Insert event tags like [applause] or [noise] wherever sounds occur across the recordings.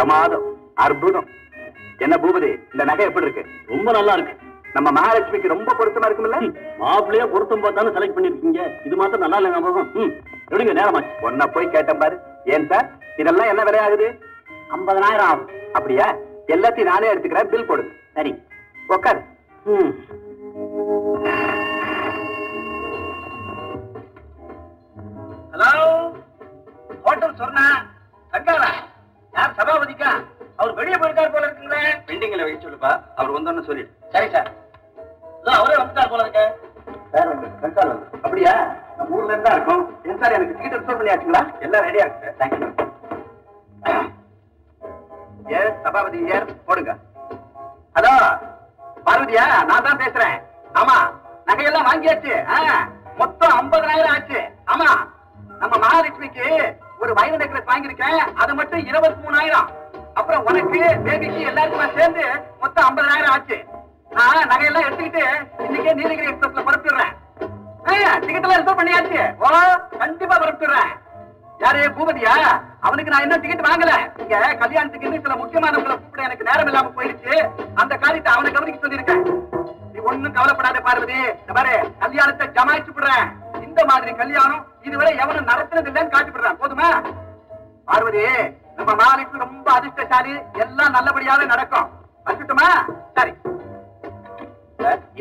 பிரமாதம் அற்புதம். என்ன பூபதி இந்த நகை எப்படி இருக்கு? ரொம்ப நல்லா இருக்கு. நம்ம மகாலட்சுமிக்கு ரொம்ப பொருத்தமா இருக்கும்ல? மாப்பிள்ளையே பொருத்தம் பார்த்தாலும் செலக்ட் பண்ணிருக்கீங்க இது மாத்திரம் நல்லா இல்லை ஞாபகம் ம் எடுங்க நேரமாச்சு. ஒன்ன போய் கேட்டேன் பாரு. ஏன் சார்? இதெல்லாம் என்ன விலை ஆகுது ஐம்பதனாயிரம் ஆகும். அப்படியா? எல்லாத்தையும் நானே எடுத்துக்கிறேன் பில் போடுங்க. ஏ சபாபதி ஏர் போடுங்க. ஹலோ பார்வதியா நான் தான் பேசுறேன். ஆமா நகையெல்லாம் வாங்கியாச்சு. மொத்தம் ஐம்பதாயிரம் ஆச்சு. ஆமா நம்ம மகாலட்சுமிக்கு ஒரு வயது நெக்லஸ் வாங்கியிருக்கேன். அது மட்டும் இருபத்தி மூணாயிரம். அப்புறம் உனக்கு பேபிக்கு எல்லாருக்குமே சேர்ந்து மொத்தம் ஐம்பதாயிரம் ஆச்சு. நான் நகையெல்லாம் எடுத்துக்கிட்டு இன்னைக்கே நீலகிரி எக்ஸ்பிரஸ்ல புறப்பிடுறேன் டிக்கெட் எல்லாம் ரிசர்வ் பண்ணியாச்சு. ஓ கண்டிப்பா புறப்பிடுறேன் யாரு? பூபதியா? அவனுக்கு நான் என்ன டிக்கெட் வாங்கல? நீங்க கல்யாணத்துக்கு இன்னும் சில முக்கியமானவங்களை கூப்பிட எனக்கு நேரம் இல்லாம போயிடுச்சு. அந்த காரியத்தை அவனை கவனிக்க சொல்லியிருக்கேன் நீ ஒண்ணும் கவலைப்படாத பார்வதி. பாரு கல்யாணத்தை ஜமாயிச்சு விடுறேன். இந்த மாதிரி கல்யாணம் இதுவரை எவனும் நடத்துறது இல்லைன்னு காட்டி போதுமா? பார்வதி நம்ம மாலைக்கு ரொம்ப அதிர்ஷ்டசாலி. எல்லாம் நல்லபடியாவே நடக்கும். வச்சுட்டுமா சரி.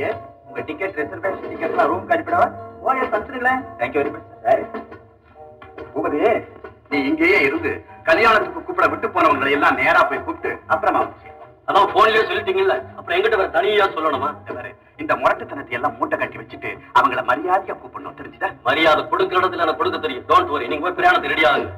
ஏ உங்க டிக்கெட் ரிசர்வேஷன் டிக்கெட் ரூம் அனுப்பிடவா? ஓ எஸ் வந்துருங்களேன் தேங்க்யூ வெரி மச் சரி பூபதி நீ இங்கேயே இருந்து கல்யாணத்துக்கு கூப்பிட விட்டு போனவங்களை எல்லாம் நேரா போய் கூப்பிட்டு அப்புறமா. அதான் போன்லயே சொல்லிட்டீங்கல்ல. அப்புறம் எங்கிட்ட வேற தனியா சொல்லணுமா? இந்த முரட்டுத்தனத்தை எல்லாம் மூட்டை கட்டி வச்சுட்டு அவங்கள மரியாதையா கூப்பிடணும் தெரிஞ்சுதா? மரியாதை கொடுக்கிற இடத்துல எனக்கு கொடுக்க தெரியும். டோன்ட் வரி நீங்க போய் பிரயாணத்துக்கு ரெடி ஆகுங்க.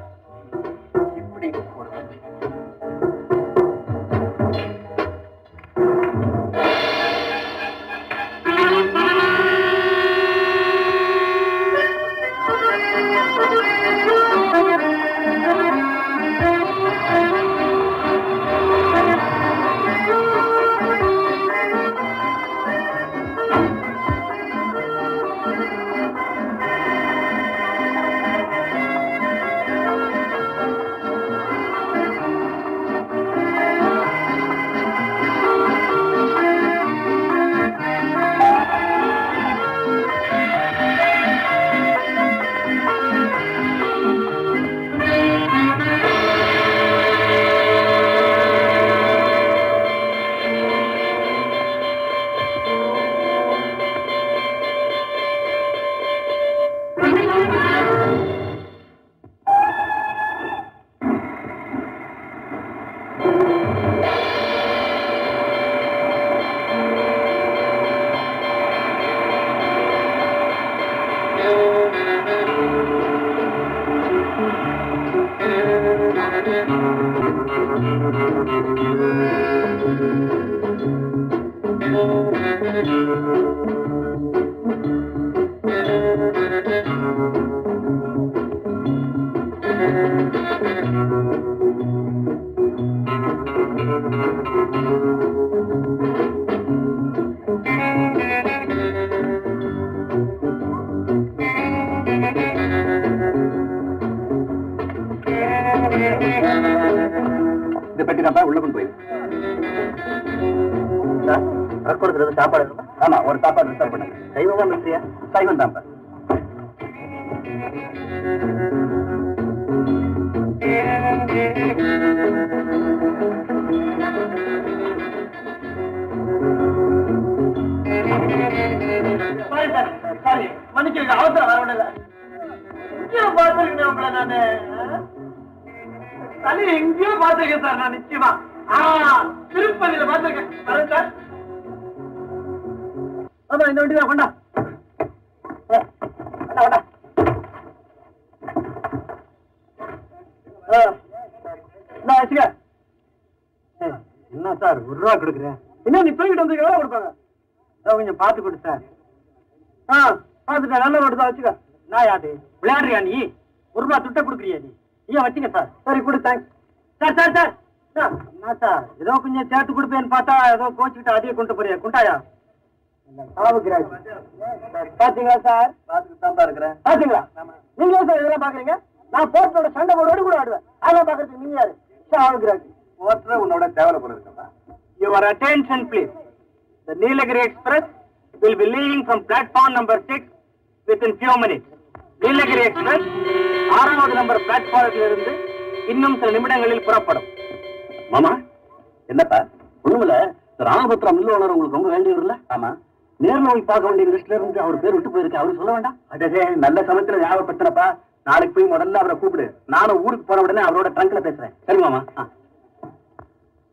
சாப்பாடு ஆமா ஒரு சாப்பாடு ரிசர்வ் பண்ணுங்க சைவமா மிஸ்ரியா சைவம் தான் என்ன சார் ஒரு ரூபா கொடுக்குறேன்? என்ன நீ தூக்கிட்டு வந்து எவ்வளோ கொடுப்பாங்க? கொஞ்சம் பார்த்து கொடு சார். ஆ பார்த்துட்டேன். நல்ல ரோடு தான் வச்சுக்க. நான் யாது விளையாடுறியா நீ? ஒரு ரூபா துட்டை கொடுக்குறியா நீ? ஏன் வச்சுங்க சார். சரி கொடு thanks sir sir sir. Sir, என்ன சார்? ஏதோ கொஞ்சம் சேர்த்து கொடுப்பேன்னு பார்த்தா ஏதோ கோச்சுக்கிட்டு அதையே கொண்டு போறியா? குண்டாயா? பாத்தீங்களா சார் பார்த்துட்டு தான் இருக்கிறேன். பாத்தீங்களா நீங்களே சார் இதெல்லாம் பாக்குறீங்க நான் போர்ட்டோட சண்டை போடுவோடு கூட ஆடுவேன். அதெல்லாம் பாக்குறதுக்கு நீங்க யாரு? சாவுகிறாங்க ஓட்டுற உன்னோட போல இருக்கா Your attention, please. The Nilagiri Express will be leaving from platform number 6 within few minutes. Nilagiri Express ஆறாவது நம்பர் பிளாட்ஃபார்மில் இருந்து இன்னும் சில நிமிடங்களில் புறப்படும். மாமா என்னப்பா? ஒண்ணுமில்ல. ராமபத்ரா மில் ஓனர் உங்களுக்கு ரொம்ப வேண்டியவர்ல ஆமா. நேர்ல போய் பார்க்க வேண்டிய லிஸ்ட்ல இருந்து அவர் பேர் விட்டு போயிருக்கு. அவரு சொல்ல வேண்டாம். அடடே நல்ல சமயத்துல ஞாபகப்படுத்தினப்பா. நாளைக்கு போய் முதல்ல அவரை கூப்பிடு. நானும் ஊருக்கு போன உடனே அவரோட ட்ரங்க்ல பேசுறேன். சரி மாமா.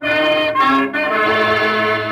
Thank you.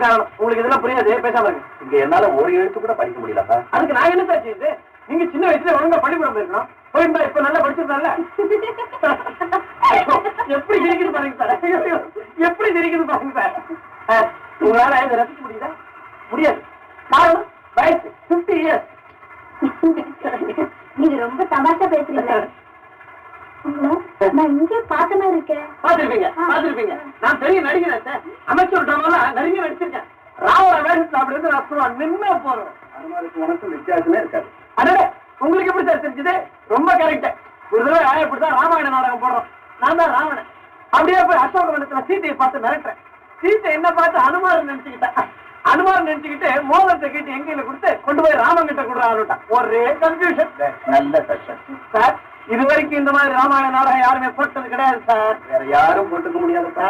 இல்ல அதான் காரணம். உங்களுக்கு இதெல்லாம் புரியாது பேசாம இருக்கு இங்க என்னால ஒரு எழுத்து கூட படிக்க முடியலப்பா அதுக்கு நான் என்ன சார் செய்யுது நீங்க சின்ன வயசுல ஒழுங்கா பள்ளிக்கூடம் போயிருக்கணும். போயிருந்தா இப்ப நல்லா படிச்சிருந்தால? எப்படி சிரிக்குது பாருங்க சார். எப்படி சிரிக்குது பாருங்க சார். உங்களால இதை ரசிக்க முடியுதா? முடியாது. காரணம் வயசு. பிப்டி இயர்ஸ் நீங்க ரொம்ப தமாஷா பேசுறீங்க. நான் இங்கே பார்த்த மாதிரி இருக்கேன் பாத்திருப்பீங்க பாத்திருப்பீங்க நான் பெரிய நடிகர் சார் அமைச்சர் ட்ராமால நிறைய நடிச்சிருக்கேன். ராவண வேஷத்துல அப்படி இருந்து நான் சொல்லுவேன். நின்னா போறோம் அனுமாருக்கு உனக்கும் வித்தியாசமே இருக்காது. அடடே உங்களுக்கு எப்படி சார் தெரிஞ்சது? ரொம்ப கரெக்ட் ஒரு தடவை இப்படிதான் ராமாயண நாடகம் போடுறோம். நான் தான் ராவணன். அப்படியே போய் அசோகவனத்துல சீத்தையை பார்த்து மிரட்டுறேன். சீத்தை என்ன பார்த்து அனுமாரம் நினைச்சுக்கிட்டேன் அனுமாரம் நினைச்சுக்கிட்டு மோதிரத்தை கேட்டு எங்கையில கொடுத்து கொண்டு போய் ராமன் கிட்ட கொடுற ஆளுட்டான் ஒரே கன்ஃபியூஷன் நல்ல சார் இது வரைக்கும் இந்த மாதிரி ராமாயண நாடகம் யாருமே போட்டது கிடையாது சார். வேற யாரும் போட்டுக்க முடியாதுப்பா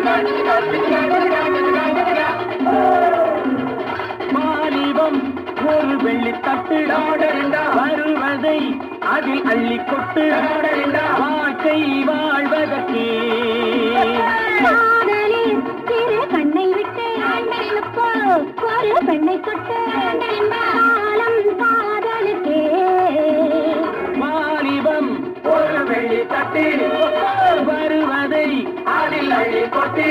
மாலிவம் வெள்ளி தட்டு வருவதை அதில் அள்ளி கொட்டு வாழ்க்கை வாழ்வதற்கே. கண்ணை விட்டு ஒரு பெண்ணை தொட்டு காலம் காதலுக்கே. வாலிபம் ஒரு வெள்ளி தட்டில் வருவதை அதில் அள்ளி கொட்டி.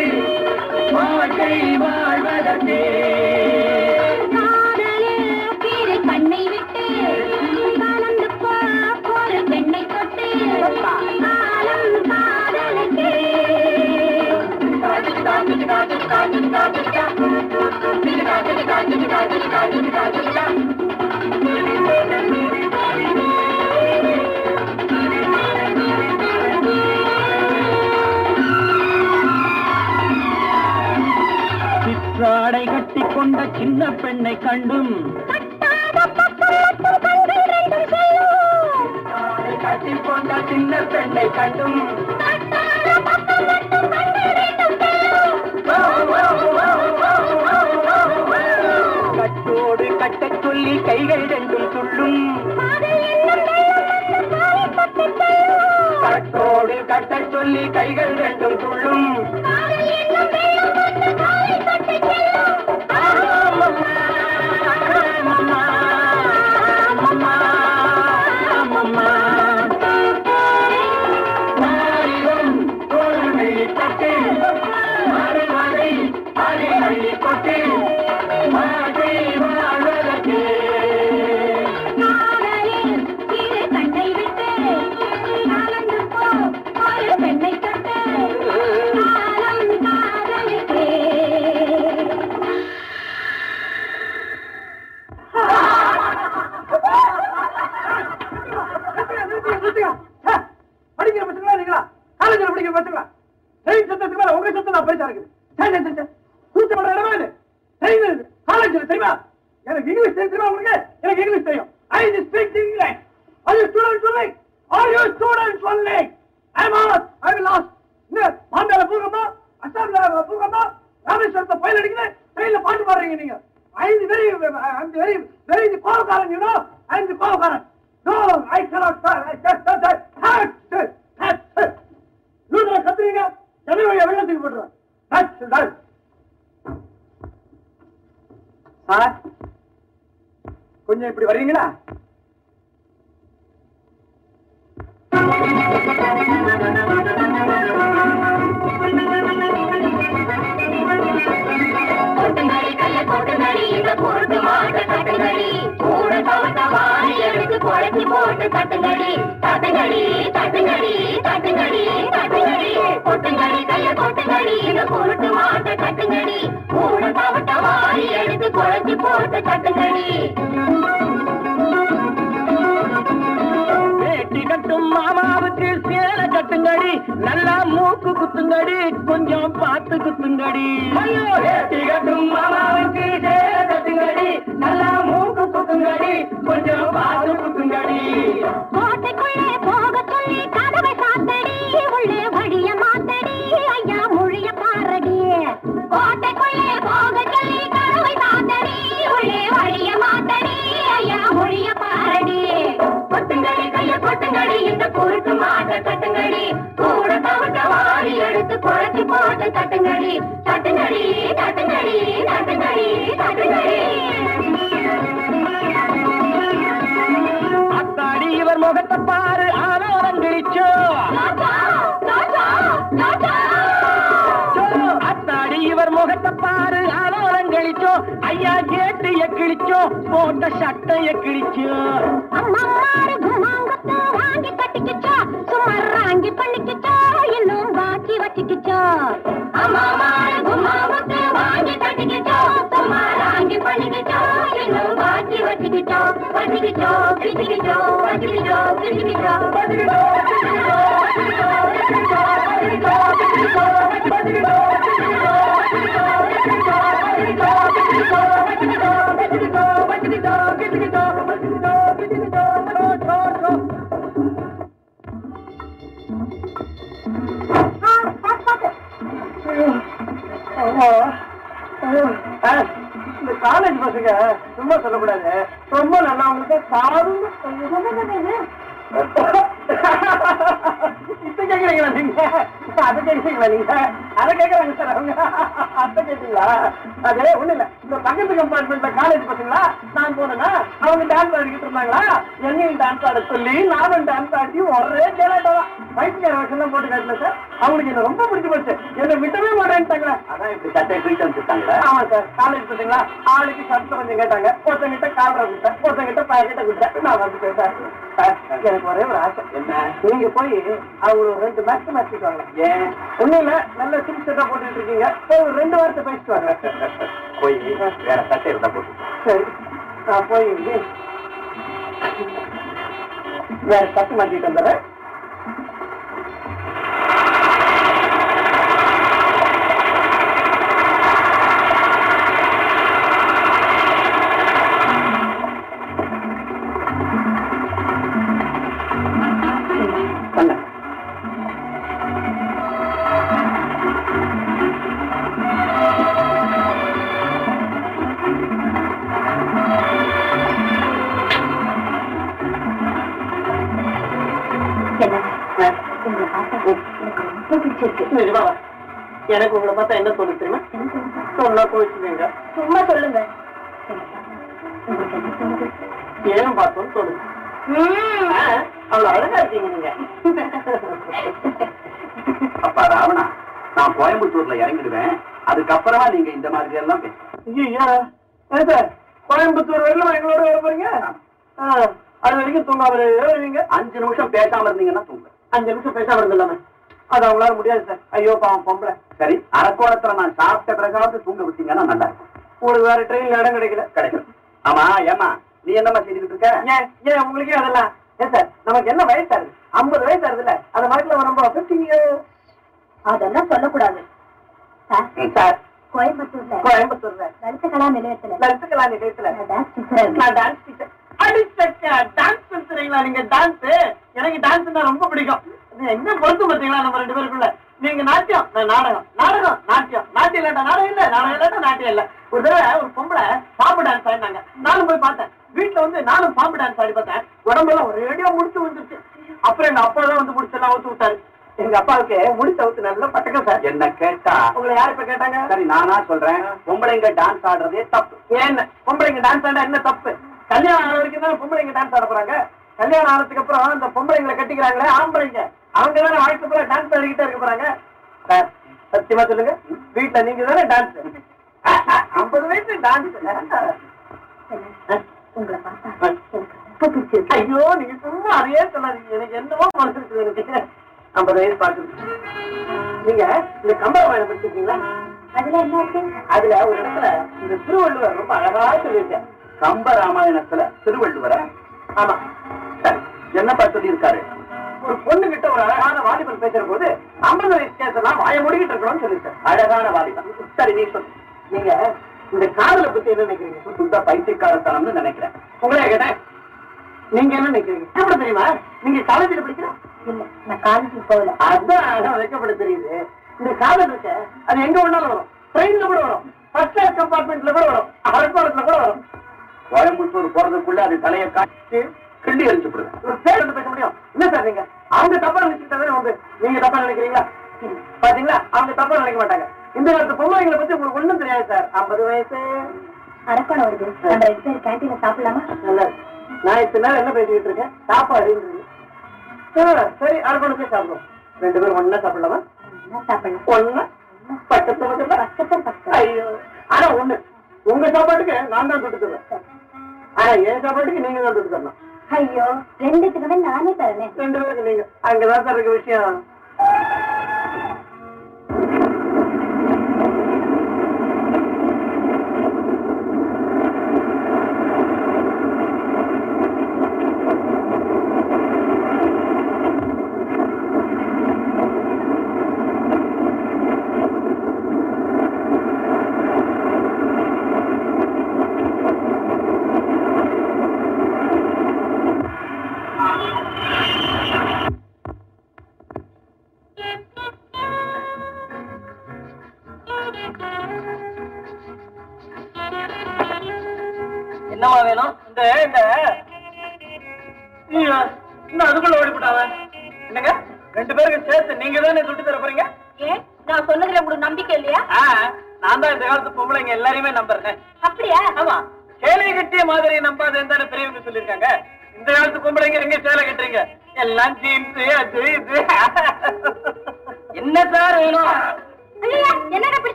வாழ்க்கை வாழ்வதற்கே. சிற்றாடை கட்டி கொண்ட சின்ன பெண்ணை கண்டும். கட்டி கொண்ட சின்ன பெண்ணை கண்டும். கைகள் ரெண்டும் துள்ளும். கட்டோடு கட்டச் சொல்லி கைகள் ரெண்டும் துள்ளும். எடுத்து போட்டு கட்டுங்கடி வேட்டி கட்டும் மாமாவுக்கு சேலை கட்டுங்கடி. நல்லா மூக்கு குத்துங்கடி. கொஞ்சம் பார்த்து குத்துங்கடி. ஐயோ வேட்டி கட்டும் மாமாவுக்கு சேலை கட்டுங்கடி. நல்லா மூக்கு குத்துங்கடி. கொஞ்சம் பார்த்து குத்துங்கடி. கோட்டைக்குள்ளே போக சொல்லி கதவை சாத்தடி. உள்ளே கொட்டுங்கடி இந்த குறுக்கு மாட்ட கட்டுங்கடி. கூட தவிட்ட வாரி எடுத்து குழைச்சி போட்டு தட்டுங்கடி. தட்டுங்கடி தட்டுங்கடி தட்டுங்கடி தட்டுங்கடி. அத்தாடி இவர் முகத்தை பாரு ஆனோரம் கிழிச்சோ. முகத்தை பாரு அலோலம் கழிச்சோ ஐயா கேட்டு எக்கிழிச்சோ போட்ட சட்டை எக்கிழிச்சோ. அம்மாரு குமாங்கத்து வாங்கி கட்டிக்கிச்சோ சுமார் வாங்கி பண்ணிக்கிச்சோ இன்னும் பாக்கி வச்சுக்கிச்சோ. அம்மாரு குமாங்கத்து வாங்கி கட்டிக்கிச்சோ சுமார் வாங்கி பண்ணிக்கிச்சோ இன்னும் பாக்கி வச்சுக்கிச்சோ. வச்சுக்கிச்சோ பிடிக்கிச்சோ வச்சுக்கிச்சோ பிடிக்கிச்சோ வச்சுக்கிச்சோ இந்த காலேஜ் பசங்க சும்மா சொல்லக்கூடாது ரொம்ப நல்லா உங்களுக்கு சாரும் இப்ப கேக்குறீங்களா நீங்க? அதை கேக்குறீங்களா நீங்க? அதை கேக்குறாங்க சார் அவங்க. அதை கேக்குறீங்களா? அது ஒண்ணு இல்ல. இந்த பக்கத்து கம்பார்ட்மெண்ட்ல காலேஜ் பசங்களா நான் போனேன்னா அவங்க டான்ஸ் ஆடிக்கிட்டு இருந்தாங்களா? என்னையும் டான்ஸ் ஆட சொல்லி நானும் டான்ஸ் ஆடி ஒரே கேலாட்டா வயிற்றுக்கார வருஷம் போட்டு காட்டல சார். அவங்களுக்கு என்ன ரொம்ப பிடிச்சு போச்சு. என்ன விட்டவே மாட்டேன்ட்டாங்களே அதான் இப்படி ஆமா சார். காலேஜ் பார்த்தீங்களா ஆளுக்கு சட்டை கொஞ்சம் கேட்டாங்க. ஒருத்தங்கிட்ட காலரை கொடுத்தேன். ஒருத்தங்கிட்ட பாக்கெட்டை கொடுத்தேன். நான் சார். சார், எனக்கு ஒரே ஒரு ஆசை. என்ன? நீங்க போய் அவங்க ஒரு ரெண்டு மேட்ச் மாத்திட்டு வாங்க. ஏன்? ஒண்ணும் இல்ல நல்ல சிம் செட்டா போட்டுட்டு இருக்கீங்க. போய் ஒரு ரெண்டு வாரத்தை பேசிட்டு வாங்க. போய் வேற சட்டை இருந்தா போட்டு. சரி நான் போய் வேற சட்டை மாட்டிட்டு வந்துடுறேன். பார்த்தா என்ன தோணுது தெரியுமா? சொன்னா கோவிச்சுக்கீங்க. சும்மா சொல்லுங்க. ஏன் பார்த்தோம்னு தோணுது ம். ஆ, அவ்வளவு அழகா இருக்கீங்க நீங்க. அப்பா ராவணா நான் கோயம்புத்தூர்ல இறங்கிடுவேன். அதுக்கப்புறமா நீங்க இந்த மாதிரி எல்லாம் பேசுங்க கோயம்புத்தூர் வரலாம் எங்களோட வர போறீங்க? அது வரைக்கும் தூங்காம அஞ்சு நிமிஷம் பேசாம இருந்தீங்கன்னா தூங்க. அஞ்சு நிமிஷம் பேசாம இருந்தில்லாம அது அவங்களால முடியாது சார். ஐயோ பாவம் பொம்பளை. சரி அரக்கோணத்துல நான் சாப்பிட்ட பிறகாவது தூங்க விட்டீங்கன்னா நல்லா இருக்கும். உங்களுக்கு வேற ட்ரெயின்ல இடம் கிடைக்கல. கிடைக்கும் ஆமா ஏமா நீ என்னம்மா செஞ்சுக்கிட்டு இருக்க? ஏன் ஏன் உங்களுக்கே அதெல்லாம்? ஏன் சார் நமக்கு என்ன வயசு ஆகுது ஐம்பது வயசு ஆகுதுல்ல அந்த மாதிரி ரொம்ப அதெல்லாம் சொல்லக்கூடாது. சார். கோயம்புத்தூர்ல கோயம்புத்தூர்ல லலித கலா நிலையத்துல. லலிதகலா நிலையத்துல. நான் டான்ஸ் டீச்சரா இருக்கேன். நான் டான்ஸ் டீச்சர் அடிச்சக்க டான்ஸ் நீங்க? டான்ஸ் எனக்கு டான்ஸ்னா ரொம்ப பிடிக்கும். எங்க பொறுத்து பாத்தீங்களா நம்ம ரெண்டு பேருக்குள்ள? நீங்க நாட்டியம் நாடகம். நாடகம் நாட்டியம். நாட்டியம் இல்லாட்டா நாடகம் இல்ல நாடகம் இல்லாட்டா நாட்டியம் இல்ல. ஒரு தடவை ஒரு பொம்பளை பாம்பு டான்ஸ் ஆடினாங்க. நானும் போய் பார்த்தேன். வீட்டுல வந்து நானும் பாம்பு டான்ஸ் ஆடி பார்த்தேன். உடம்பெல்லாம் ஒரேடியா முடிச்சு வந்துருச்சு அப்புறம் எங்க அப்பா தான் வந்து முடிச்செல்லாம் ஊத்து விட்டாரு. எங்க அப்பாவுக்கு முடிச்ச ஊத்து நல்லா பட்டக்கம் சார். என்ன கேட்டா? உங்களை யார் இப்ப கேட்டாங்க? சரி நானா சொல்றேன். பொம்பளைங்க டான்ஸ் ஆடுறதே தப்பு. ஏன் பொம்பளைங்க டான்ஸ் ஆடா என்ன தப்பு? கல்யாணம் ஆன வரைக்கும் தான் பொம்பளைங்க டான்ஸ் ஆட போறாங்க? கல்யாணம் ஆனதுக்கு அப்புறம் அந்த பொம்பளைங்களை கட்டிக்கிறாங்களே ஆம்பளைங்க. அவங்க தானே வாழ்க்கை பூரா டான்ஸ் ஆடிக்கிட்டே இருக்க போறாங்க? சார் சத்தியமா சொல்லுங்க. வீட்டுல நீங்க தானே டான்ஸ் ஐம்பது வயசு டான்ஸ் உங்களை பார்த்தா ஐயோ நீங்க சும்மா அதையே சொல்லாதீங்க. எனக்கு என்னவோ மனசு இருக்குது எனக்கு. ஐம்பது வயசு பாக்குறது நீங்க இந்த கம்பராமாயணம் படிச்சிருக்கீங்களா? அதுல என்ன இருக்கு? அதுல ஒரு இடத்துல இந்த திருவள்ளுவர் ரொம்ப அழகா சொல்லியிருக்கேன் கம்ப ராமாயணத்துல திருவள்ளுவர. ஆமா. சரி. என்னப்பா சொல்லியிருக்காரு? ஒரு பொண்ணு கிட்ட ஒரு அழகான வாலிபன் பேசுற போது ஐம்பது வயசு கேசெல்லாம் வாய மூடிக்கிட்டு இருக்கணும்னு சொல்லிருக்கேன் அழகான வாலிபன். சரி நீ சொல்லு நீங்க இந்த காதலை பத்தி என்ன நினைக்கிறீங்க? சுத்த பைத்தியக்காரத்தனம்னு நினைக்கிறேன். உங்களே கேட்டேன். நீங்க என்ன நினைக்கிறீங்க? எப்படி தெரியுமா? நீங்க காலேஜ்ல படிக்கிற? இல்ல நான் காலேஜுக்கு போகல. அதான் வைக்கப்பட தெரியுது இந்த காதல் இருக்க. அது எங்க வேணாலும் வரும். ட்ரெயின்ல கூட வரும். ஃபர்ஸ்ட் கிளாஸ் கம்பார்ட்மெண்ட்ல கூட வரும். அரக்கோணத்துல கூட வரும். கோயம்புத்தூர் போறதுக்குள்ள அது தலையை காட்டி கிள்ளி விடுவேன் ஒரு பேர் வந்து பேச முடியும். என்ன சார் நீங்க? அவங்க தப்பா நினைச்சுட்டாவே வந்து நீங்க தப்பா நினைக்கிறீங்களா? பாத்தீங்களா? அவங்க தப்பா நினைக்க மாட்டாங்க. இந்த காலத்து பொம்பளைங்களை பத்தி உங்களுக்கு ஒண்ணும் தெரியாது சார். ஐம்பது வயசு. அரக்கோணம் வருது. நம்ம ரெண்டு சாப்பிடலாமா? நல்லா. நான் இத்தனை நேரம் என்ன பேசிக்கிட்டு இருக்கேன்? சாப்பாடு சரி அரக்கோணத்தே சாப்பிடுவோம். ரெண்டு பேரும் ஒண்ணா சாப்பிடலாமா? சாப்பிடலாம். ஒண்ணா? பக்கத்து பக்கத்துல பக்கத்துல? ஐயோ. ஆனா ஒண்ணு. உங்க சாப்பாட்டுக்கு நான் தான் தொட்டு தருவேன் ஆனா என் சாப்பாட்டுக்கு நீங்க தான் தொட்டு தரணும் ஐயோ ரெண்டுத்துக்குமே நானே தரேனே. ரெண்டு பேருக்கு நீங்க. அங்கதான் சார் இருக்கு விஷயம்.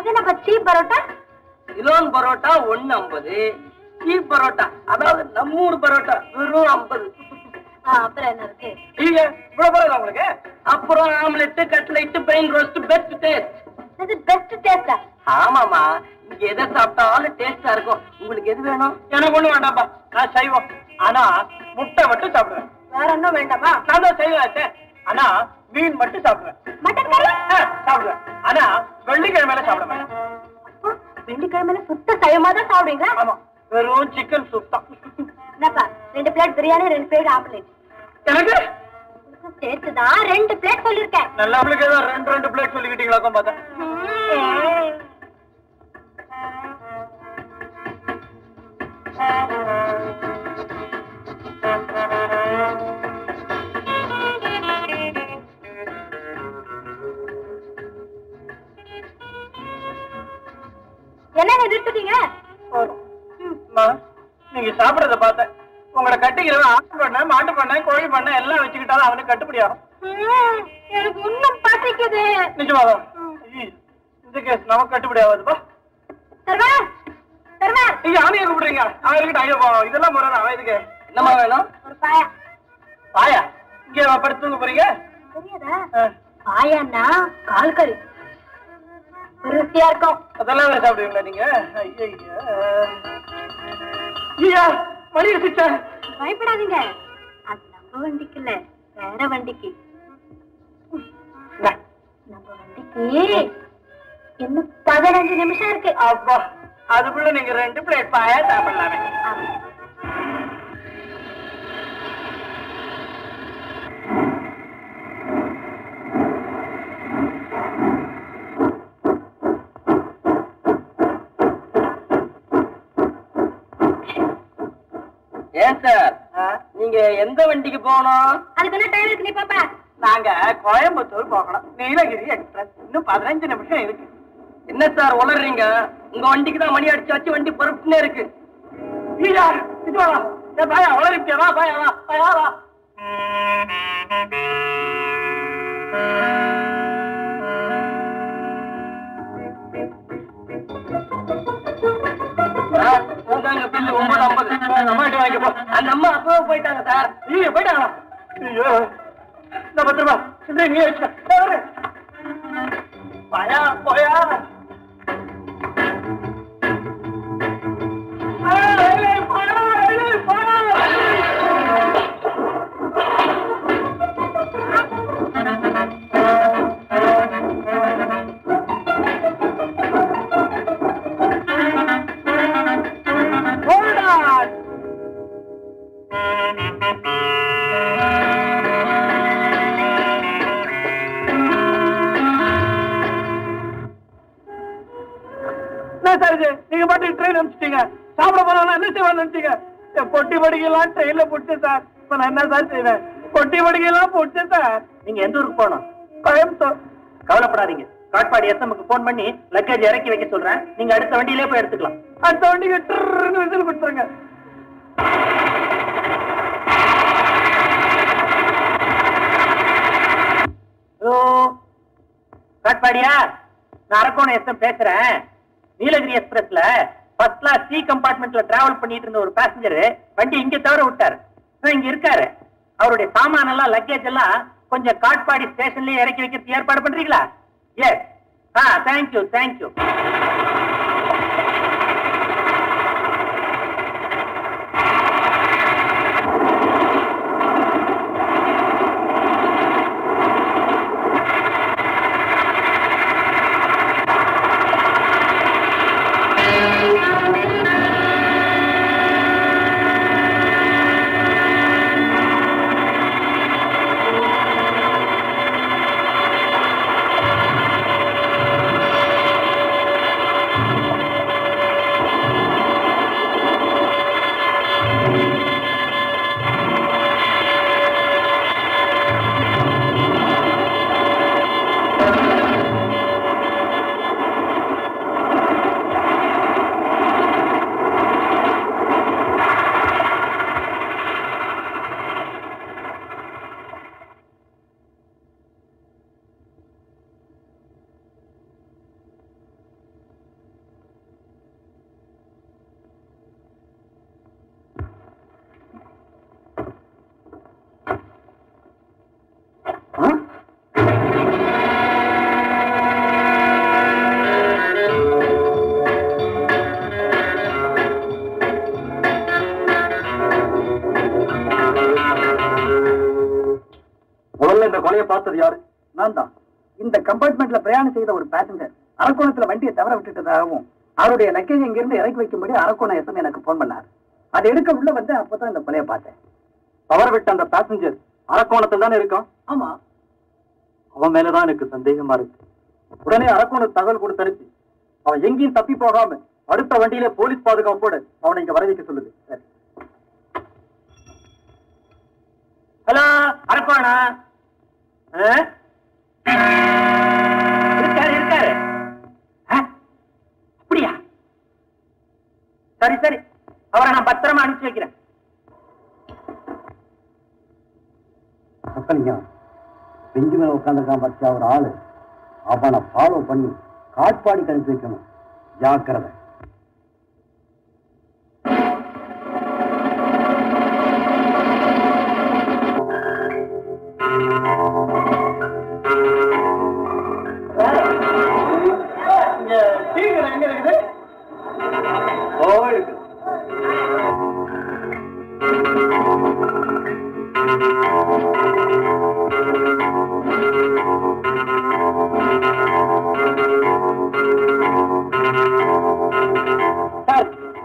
அது என்னப்பா சீப் பரோட்டா? சிலோன் பரோட்டா ஒன்னு ஐம்பது சீப் பரோட்டா அதாவது நம்ம ஊர் பரோட்டா வெறும் ஐம்பது. அப்புறம் என்ன இருக்கு? நீங்க இவ்வளவு பரவாயில்ல உங்களுக்கு? அப்புறம் ஆம்லெட் கட்லெட் பெயின் ரோஸ்ட் பெஸ்ட் டேஸ்ட். இது பெஸ்ட் டேஸ்டா? ஆமாமா இங்க எதை சாப்பிட்டாலும் டேஸ்டா இருக்கும். உங்களுக்கு எது வேணும்? எனக்கு ஒண்ணு வேண்டாம்ப்பா. நான் சைவம் ஆனா முட்டை மட்டும் சாப்பிடுவேன். வேற ஒன்றும் வேண்டாமா? நான் தான் சைவாச்சே ஆனா மீன் மட்டும் சாப்பிடுவேன். மட்டன் கறி? சாப்பிடுவேன். ஆனா வெள்ளிக்கிழமையில சாப்பிட மாட்டேன் வெள்ளிக்கிழமையில சுத்த சயமா தான் சாப்பிடுவீங்களா ஆமா வெறும் சிக்கன் சூப் தான். என்னப்பா ரெண்டு பிளேட் பிரியாணி ரெண்டு பிளேட் ஆம்லேட். எனக்கு? சேர்த்து தான் ரெண்டு பிளேட் சொல்லிருக்கேன் நல்லா உங்களுக்கு ஏதோ ரெண்டு ரெண்டு பிளேட் சொல்லிக்கிட்டீங்களாக்கும் பார்த்தேன் என்னங்க நிறுத்துட்டீங்க? நீங்க சாப்பிடறத பார்த்தேன் உங்களை கட்டிக்கிறவன் ஆட்டு பண்ண மாட்டு பண்ண கோழி பண்ண எல்லாம் வச்சுக்கிட்டாலும் அவனுக்கு கட்டுப்படி ஆகும். எனக்கு இன்னும் பசிக்குது. நிஜமாவா இந்த கேஸ் நமக்கு கட்டுப்படி ஆகாதுப்பா நீங்க அவனையே கூப்பிடுறீங்க. அவன் இருக்கட்டும் ஐயோ இதெல்லாம் முறை அவன் இதுக்கு என்னம்மா வேணும்? பாயா. பாயா? இங்கே படுத்து தூங்க போறீங்க? தெரியாதா? பாயான்னா ருசியா இருக்கும். அதெல்லாம் வேற சாப்பிடுவீங்களா நீங்க? ஐயா மணி வச்சுச்சா பயப்படாதீங்க. அது நம்ம வண்டிக்கு இல்ல வேற வண்டிக்கு. நம்ம வண்டிக்கு இன்னும் பதினஞ்சு நிமிஷம் இருக்கு. அப்பா அதுக்குள்ள நீங்க ரெண்டு பிளேட் பாயா சாப்பிடலாமே. ஏன் சார்? நீங்க எந்த வண்டிக்கு போகணும்? அதுக்கு என்ன டைம் இருக்கு நீ பாப்பா. நாங்க கோயம்புத்தூர் போகணும். நீலகிரி எக்ஸ்பிரஸ். இன்னும் பதினஞ்சு நிமிஷம் இருக்கு. என்ன சார் உளறீங்க? உங்க வண்டிக்கு தான் மணி அடிச்சு வச்சு வண்டி பொறுப்புனே இருக்கு. பாயா உளறிப்பியா? வா பாயா வா பாயா வா. பில்லு ஒன்பது ஐம்பது அம்மாட்ட வாங்கி போ அந்த அம்மா அப்பவே போயிட்டாங்க சார். நீங்க போயிட்டாங்களா? ஐயோ இந்த பத்து ரூபா நீ போயா. சாப்பிட போனாலும் என்ன செய்வான்னு நினைச்சீங்க? பொட்டி படிக்கலாம் ட்ரெயின்ல போட்டு சார் இப்ப நான் என்ன சார் செய்வேன்? பொட்டி படிக்கலாம் போட்டு சார் நீங்க எந்த ஊருக்கு போகணும்? கோயம்புத்தூர். கவலைப்படாதீங்க. காட்பாடி எஸ்எம்க்கு போன் பண்ணி லக்கேஜ் இறக்கி வைக்க சொல்றேன். நீங்க அடுத்த வண்டியிலே போய் எடுத்துக்கலாம். அடுத்த வண்டிக்கு ட்ருன்னு விசில் கொடுத்துருங்க. ஹலோ? காட்பாடியா? நான் அரக்கோணம் எஸ்எம் பேசுறேன். நீலகிரி எக்ஸ்பிரஸ்ல. ஃபர்ஸ்ட் கிளாஸ் சி கம்பார்ட்மெண்ட்ல டிராவல் பண்ணிட்டு இருந்த ஒரு பேசஞ்சர் வண்டி இங்க தவிர விட்டாரு. இங்க இருக்காரு. அவருடைய சாமான எல்லாம் லக்கேஜ் எல்லாம் கொஞ்சம் காட்பாடி ஸ்டேஷன்லயே இறக்கி வைக்கிறதுக்கு ஏற்பாடு பண்றீங்களா? எஸ் ஆ தேங்க்யூ தேங்க்யூ பிரயாணம் செய்த ஒரு பேசஞ்சர் அரக்கோணத்துல வண்டியை தவற விட்டுட்டதாகவும் அவருடைய லக்கேஜ் இங்கிருந்து இறக்கி வைக்கும்படி அரக்கோணம் எஸ்எம் எனக்கு போன் பண்ணார். அதை எடுக்க உள்ள வந்து அப்பதான் இந்த கொலையை பார்த்தேன். தவற விட்ட அந்த பேசஞ்சர் அரக்கோணத்தில் தானே இருக்கான்? ஆமா. அவன் மேலதான் எனக்கு சந்தேகமா இருக்கு. உடனே அரக்கோணம் தகவல் கொடுத்து அனுப்பி அவன் எங்கேயும் தப்பி போகாம அடுத்த வண்டியில போலீஸ் பாதுகாப்போடு அவனை இங்க வர வைக்க சொல்லுது ஹலோ அரக்கோணா? சரி சரி. அவரை நான் பத்திரமா அனுப்பிச்சு வைக்கிறேன். சொக்கலிங்கம் பெஞ்சு மேல உட்காந்துருக்கான் பச்சா ஒரு ஆளு. அவனை ஃபாலோ பண்ணி காட்பாடி அனுப்பி வைக்கணும். ஜாக்கிரதை.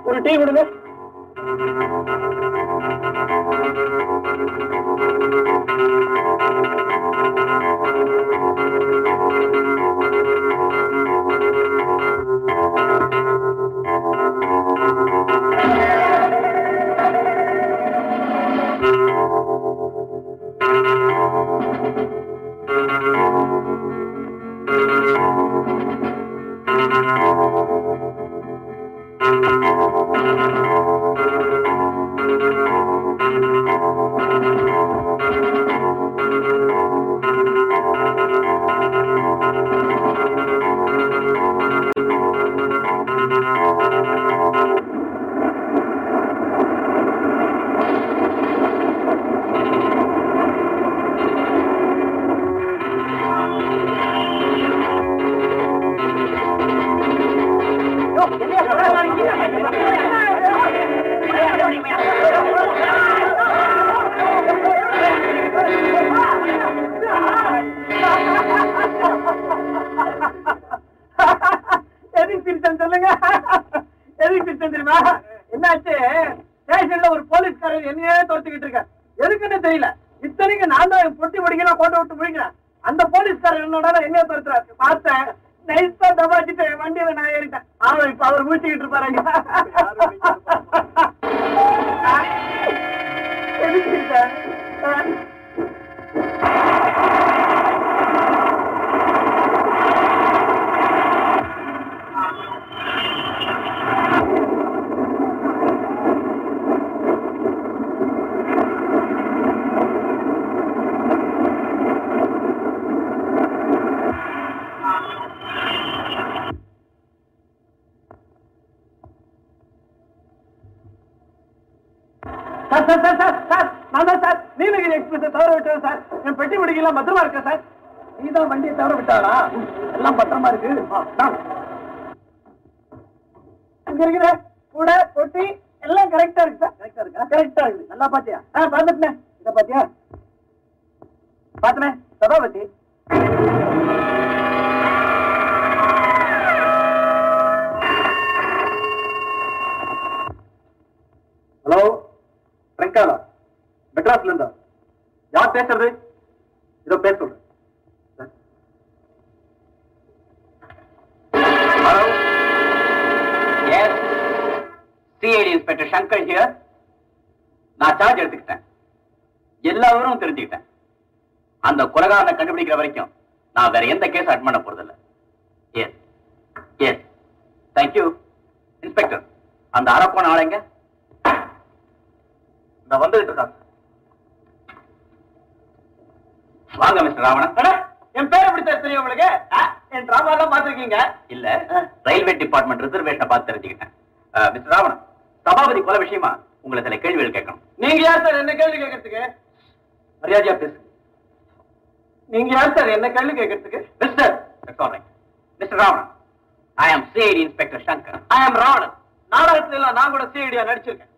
ஒரு டீ கொடுங்க. எதுக்கு கண்டுபிடிக்கிற வரைக்கும் நான் வேற எந்த கேஸ் அட் பண்ண போறதில்ல. எஸ் எஸ் தேங்க்யூ இன்ஸ்பெக்டர் அந்த அரப்போன ஆளைங்க நான் வந்துகிட்டு இருக்கான். வாங்க மிஸ்டர் ராவணன். என் பேர் எப்படி தெரியும் உங்களுக்கு? என் டிராமா எல்லாம் பாத்துருக்கீங்க இல்ல ரயில்வே டிபார்ட்மெண்ட் ரிசர்வேஷனை பார்த்து தெரிஞ்சுக்கிட்டேன். மிஸ்டர் ராவணன் சபாபதி கொலை விஷயமா உங்களை சில கேள்விகள் கேட்கணும். நீங்க யார் சார்? என்ன கேள்வி கேட்கறதுக்கு? மரியாதையா பேசு. நீங்க யார் சார்? என்ன கேள்வி கேட்கறதுக்கு? Mister mister Ravanan I am CID inspector Shankar ஐ ஆம் ராவணன் நாடகத்துல எல்லாம் நான் கூட சிஐடியா நடிச்சிருக்கேன்.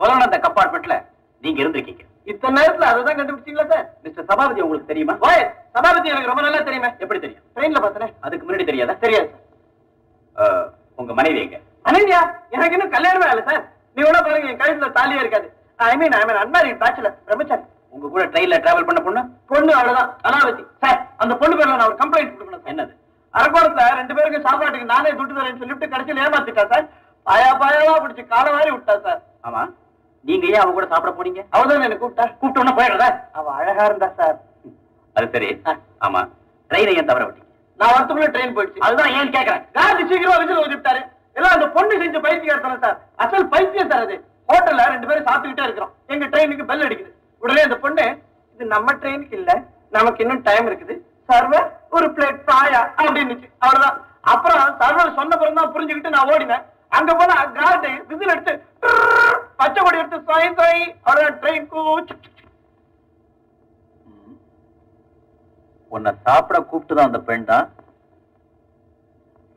கொலை கம்பார்ட்மெண்ட்ல நீங்க இருந்திருக்கீங்க. இத்தனை நேரத்துல அதான் கண்டுபிடிச்சீங்களா சார்? மிஸ்டர் சபாபதி உங்களுக்கு தெரியுமா? ஓய் சபாபதி எனக்கு ரொம்ப நல்லா தெரியுமே. எப்படி தெரியும்? ட்ரெயின்ல பார்த்தனே. அதுக்கு முன்னாடி தெரியாதா? தெரியாது சார். உங்க மனைவி எங்க? அனன்யா எனக்கு இன்னும் கல்யாணமே இல்லை சார். நீ வேணா பாருங்க என் கழுத்துல தாலியே இருக்காது. ஐ மீன் ஐ மீன் அன்மாரி பேச்சுலர் பிரம்மச்சாரி. உங்க கூட ட்ரெயின்ல டிராவல் பண்ண பொண்ணு பொண்ணு அவ்வளவுதான். அனாவதி சார் அந்த பொண்ணு பேர்ல நான் ஒரு கம்ப்ளைண்ட் கொடுக்கணும். என்னது? அரக்கோணத்துல ரெண்டு பேருக்கு சாப்பாட்டுக்கு நானே துட்டு தரேன்னு சொல்லிட்டு கடைசியில் ஏமாத்திட்டா சார்? பாயா பாயாவா பிடிச்சி காலை வாரி விட்டா சார். ஆமா. நீங்க ஏன் அவ கூட சாப்பிட போனீங்க? அவதான் என்ன கூப்பிட்டா. கூப்பிட்ட உடனே போயிடுறதா? அவ அழகா இருந்தா சார். அது சரி. ஆமா. ட்ரெயினை ஏன் தவற விட்டீங்க? நான் வரத்துக்குள்ள ட்ரெயின் போயிடுச்சு. அதுதான் ஏன் கேக்குறேன். காந்தி சீக்கிரம் விசில் ஊதிட்டாரு எல்லாம் அந்த பொண்ணு செஞ்ச பைத்தியம் சார். அசல் பைத்தியம் சார் அது. ஹோட்டல்ல ரெண்டு பேரும் சாப்பிட்டுக்கிட்டே இருக்கிறோம். எங்க ட்ரெயினுக்கு பெல் அடிக்குது. உடனே அந்த பொண்ணு இது நம்ம ட்ரெயினுக்கு இல்ல நமக்கு இன்னும் டைம் இருக்குது. சர்வர் ஒரு பிளேட் பாயா அப்படின்னுச்சு அவ்வளவுதான். அப்புறம் சர்வர் சொன்ன பிறகு தான் புரிஞ்சுக்கிட்டு நான் ஓடினேன். அங்க போனா கார்டு விசில் எடுத்து பச்சை கொடி எடுத்து சொய் சொய் அவ்வளவுதான் ட்ரெயின் கூச்சு உன்னை சாப்பிட கூப்பிட்டு தான் அந்த பெண் தான்.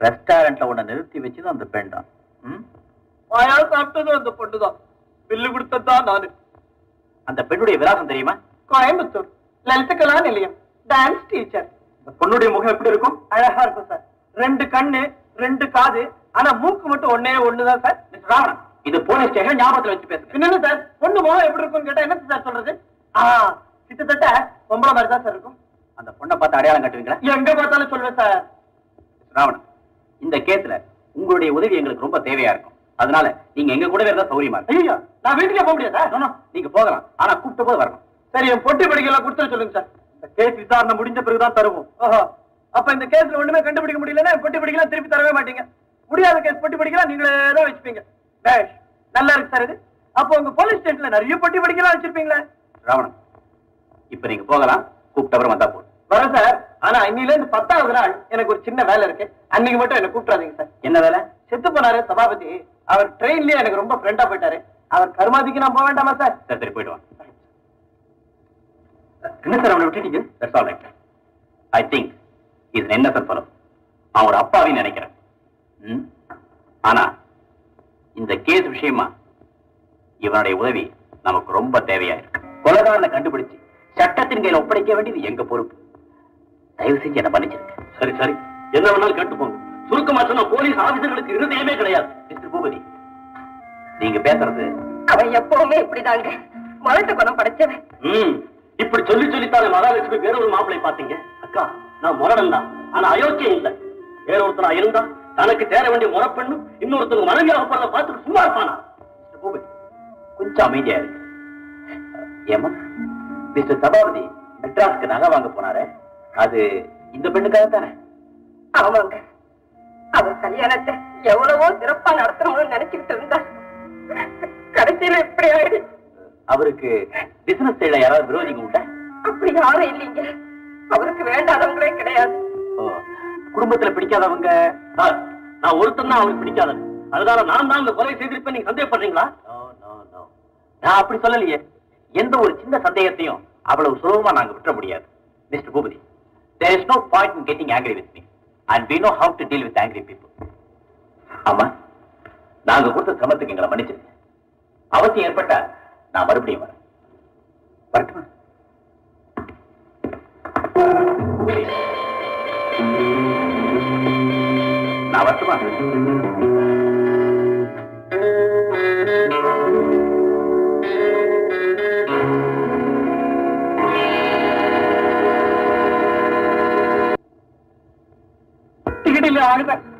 ரெஸ்டாரண்ட்ல உன்னை நிறுத்தி வச்சுதான் அந்த பெண் தான்? பாயா சாப்பிட்டதும் அந்த பொண்ணு தான். பில்லு கொடுத்ததுதான் நானு. அந்த பெண்ணுடைய விலாசம் தெரியுமா? கோயம்புத்தூர். லலிதகலா நிலையம். டான்ஸ் டீச்சர் பொண்ணுடைய முகம் எப்படி இருக்கும்? அழகா இருக்கும் சார் ரெண்டு கண்ணு ரெண்டு காது ஆனா மூக்கு மட்டும் ஒன்னே ஒண்ணுதான் சார் மிஸ்டர் ராவணன் இது போலீஸ் ஸ்டேஷன் ஞாபகத்துல வச்சு பேசுங்க. என்னன்னு சார் பொண்ணு முகம் எப்படி இருக்கும்னு கேட்டா என்ன சார் சொல்றது? ஆ கிட்டத்தட்ட பொம்பளை மாதிரி தான் சார் இருக்கும். அந்த பொண்ணை பார்த்து அடையாளம் காட்டுவீங்களா? எங்க பார்த்தாலும் சொல்லுவேன் சார் ராவணன் இந்த கேஸ்ல உங்களுடைய உதவி எங்களுக்கு ரொம்ப தேவையா இருக்கும். அதனால நீங்க எங்க கூடவே இருந்தா சௌரியமா ஐயோ நான் வீட்டுக்கே போக முடியாதா? நீங்க போகலாம். ஆனா கூப்பிட்ட போது வரணும். சரி என் பொட்டி படிக்கலாம் கொடுத்து சொல்லுங்க சார். இந்த கேஸ் விசாரணை முடிஞ்ச பிறகுதான் தருவோம். ஓஹோ அப்ப இந்த கேஸ்ல ஒண்ணுமே கண்டுபிடிக்க முடியலன்னா பொட்டி படிக்கலாம் திருப்பி தரவே மாட்டீங்க. முடியாத கேஸ் பொட்டி படிக்கலாம் நீங்களே தான் வச்சுப்பீங்க. பேஷ் நல்லா இருக்கு சார் இது. அப்போ உங்க போலீஸ் ஸ்டேஷன்ல நிறைய பொட்டி படிக்கலாம் வச்சிருப்பீங்களே. ராவணன் இப்ப நீங்க போகலாம். கூப்பிட்டவரை வந்தா போதும். வரேன் சார். ஆனா இன்னில இருந்து பத்தாவது நாள் எனக்கு ஒரு சின்ன வேலை இருக்கு. அன்னைக்கு மட்டும் என்ன கூப்பிடாதீங்க சார். என்ன வேலை? செத்து போனாரு சபாபதி. அவர் ட்ரெயின்லயே எனக்கு ரொம்ப ஃப்ரெண்டா போயிட்டாரு. அவர் கருமாதிக்கு நான் போக வேண்டாமா சார் சரி சரி போயிட்டு வாங்க என்ன சார் அவனை விட்டுட்டீங்க? That's all right I think இது என்ன சார் பலம் அவனோட அப்பாவின்னு நினைக்கிறேன்? ஆனா இந்த கேஸ் விஷயமா இவனுடைய உதவி நமக்கு ரொம்ப தேவையா இருக்கு கொலகாரனை கண்டுபிடிச்சு சட்டத்தின் கையில ஒப்படைக்க வேண்டியது எங்க பொறுப்பு? தயவு செஞ்சு என்ன மன்னிச்சிருங்க. சரி சரி. என்ன வேணாலும் கேட்டு போங்க சுருக்கமா சொன்ன போலீஸ் ஆபீசர்களுக்கு இருதயமே கிடையாது. மிஸ்டர் பூபதி நீங்க பேசுறது அவன் எப்பவுமே இப்படிதாங்க. மலட்டு குணம் படைச்சவன். ம் இப்படி சொல்லி சொல்லித்தானே மகாலட்சுமி வேற ஒரு மாப்பிளை பாத்தீங்க அக்கா நான் முரடன் தான். ஆனா அயோக்கியம் இல்ல. வேற ஒருத்தனா இருந்தா தனக்கு சேர வேண்டிய முறப்பெண்ணும் இன்னொருத்தங்க மனைவியாக பண்ண பார்த்துட்டு சும்மா இருப்பானா? பூபதி கொஞ்சம் அமைதியா இருக்கு ஏமா மிஸ்டர் சபாபதி மெட்ராஸ்க்கு நகை வாங்க போனாரே. அது இந்த பெண்ணுக்காக தானே ஆமாங்க. அவர் கல்யாணத்தை எவ்வளவோ சிறப்பா நடத்தணும்னு நினைச்சுக்கிட்டு இருந்தா கடைசியில இப்படி ஆயிடுச்சு அவருக்கு பிசினஸ் சைடுல யாராவது விரோதிங்க உண்டா? அப்படி யாரும் இல்லைங்க. அவருக்கு வேண்டாதவங்களே கிடையாது. குடும்பத்துல பிடிக்காதவங்க நான் ஒருத்தன் தான் அவருக்கு பிடிக்காதவன். அதனால நான் தான் இந்த கொலை செய்திருப்பேன் நீங்க சந்தேகப்படுறீங்களா? நான் அப்படி சொல்லலையே. எந்த ஒரு சின்ன சந்தேகத்தையும் அவ்வளவு சுலபமா நாங்க விட்டுற முடியாது. Mister Bhoopathi there is no point in getting angry with me and we know how to deal with angry people. ஆமா நாங்க கொடுத்த சிரமத்துக்கு எங்களை மன்னிச்சிருங்க. அவசியம் ஏற்பட்டா நான் மறுபடியும் வரேன். வரட்டுமா? நான் வரட்டுமா? டிக்கெட் இல்ல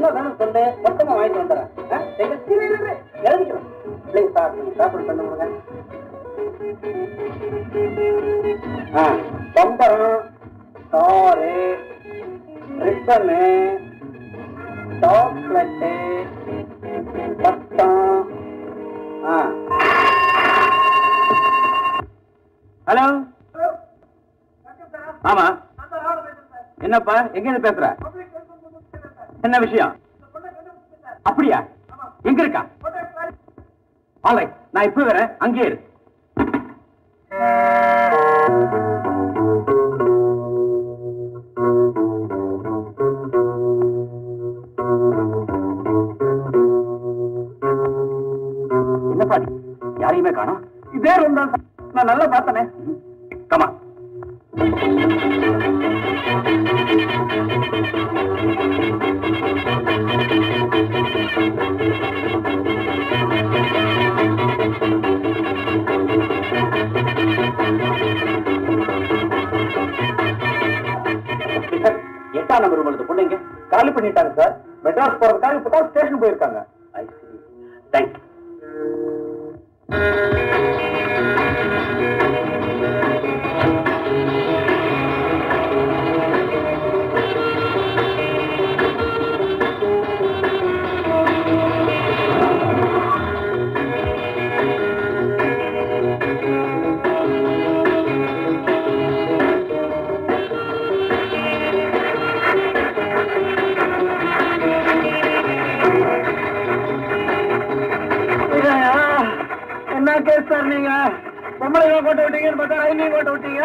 என்ன வேணும் சொல்லு மொத்தமா வாங்கிட்டு வந்துடுறேன். எழுதிக்கிறேன் ப்ளீஸ் சார் சாப்பிட பண்ண முடியுங்க ஆ பம்பரம் காரு ரிப்பனு சாக்லேட்டு பட்டம். ஆ. ஹலோ? ஆமா. என்னப்பா? எங்க இருந்து பேசுற என்ன விஷயம்? அப்படியா? எங்க இருக்கா? ஆலை நான் இப்ப வரேன். அங்கே இரு. என்னப்பா யாரையுமே காணும்? இதே ரூம் தான். நான் நல்லா பார்த்தனே. கமா எட்டாம் நம்பர் உங்களுக்கு பொண்ணுங்க காலி பண்ணிட்டாங்க சார் மெட்ராஸ் போறதுக்காக இப்பதான் ஸ்டேஷன் போயிருக்காங்க. ஐ தேங்க்ஸ் தேங்க்யூ விட்டீங்கன்னு பார்த்தா விட்டீங்க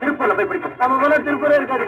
திருப்பூர்ல போய் பிடிக்கும் நம்ம போல திருப்பூரே இருக்காது.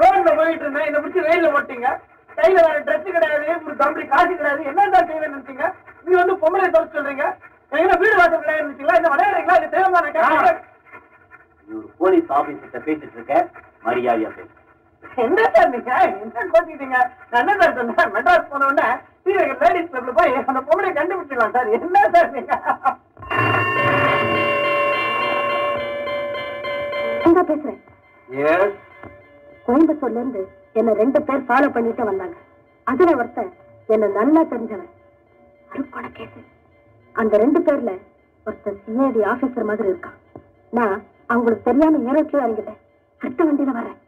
ரோட்ல போயிட்டு இருந்தேன். இந்த பிடிச்சி வெயில போட்டீங்க கையில வேற ட்ரெஸ் கிடையாது ஒரு கம்பெனி காசு கிடையாது. என்ன தான் செய்வேன் நினைச்சீங்க? நீ வந்து பொம்பளை தொலை சொல்றீங்க. எங்க வீடு வாசல் கிடையாது நினைச்சீங்களா? இந்த விளையாடுறீங்களா? இது தேவை நான் ஒரு போலீஸ் ஆபீசர்கிட்ட பேசிட்டு இருக்க மரியாதையா பேசு. என்ன சார் நீங்க? என்ன கோச்சிக்கிட்டீங்க? நான் என்ன சார் சொன்னேன்? மெட்ராஸ் போன உடனே ஸ்ரீநகர் லேடிஸ் கிளப்ல போய் அந்த பொம்பளை கண்டுபிடிச்சிடலாம் சார். என்ன சார் நீங்க? பேசுறேன். எஸ் கோயம்புத்தூர்ல இருந்து என்ன ரெண்டு பேர் ஃபாலோ பண்ணிட்டு வந்தாங்க. அதுல ஒருத்தன் என்ன நல்லா தெரிஞ்சவன். அருக்கோண கேசு. அந்த ரெண்டு பேர்ல ஒருத்தன் சிஐடி ஆபீசர் மாதிரி இருக்கான். நான் அவங்களுக்கு தெரியாம ஏரோட்லயே இறங்கிட்டேன். அடுத்த வண்டியில வரேன்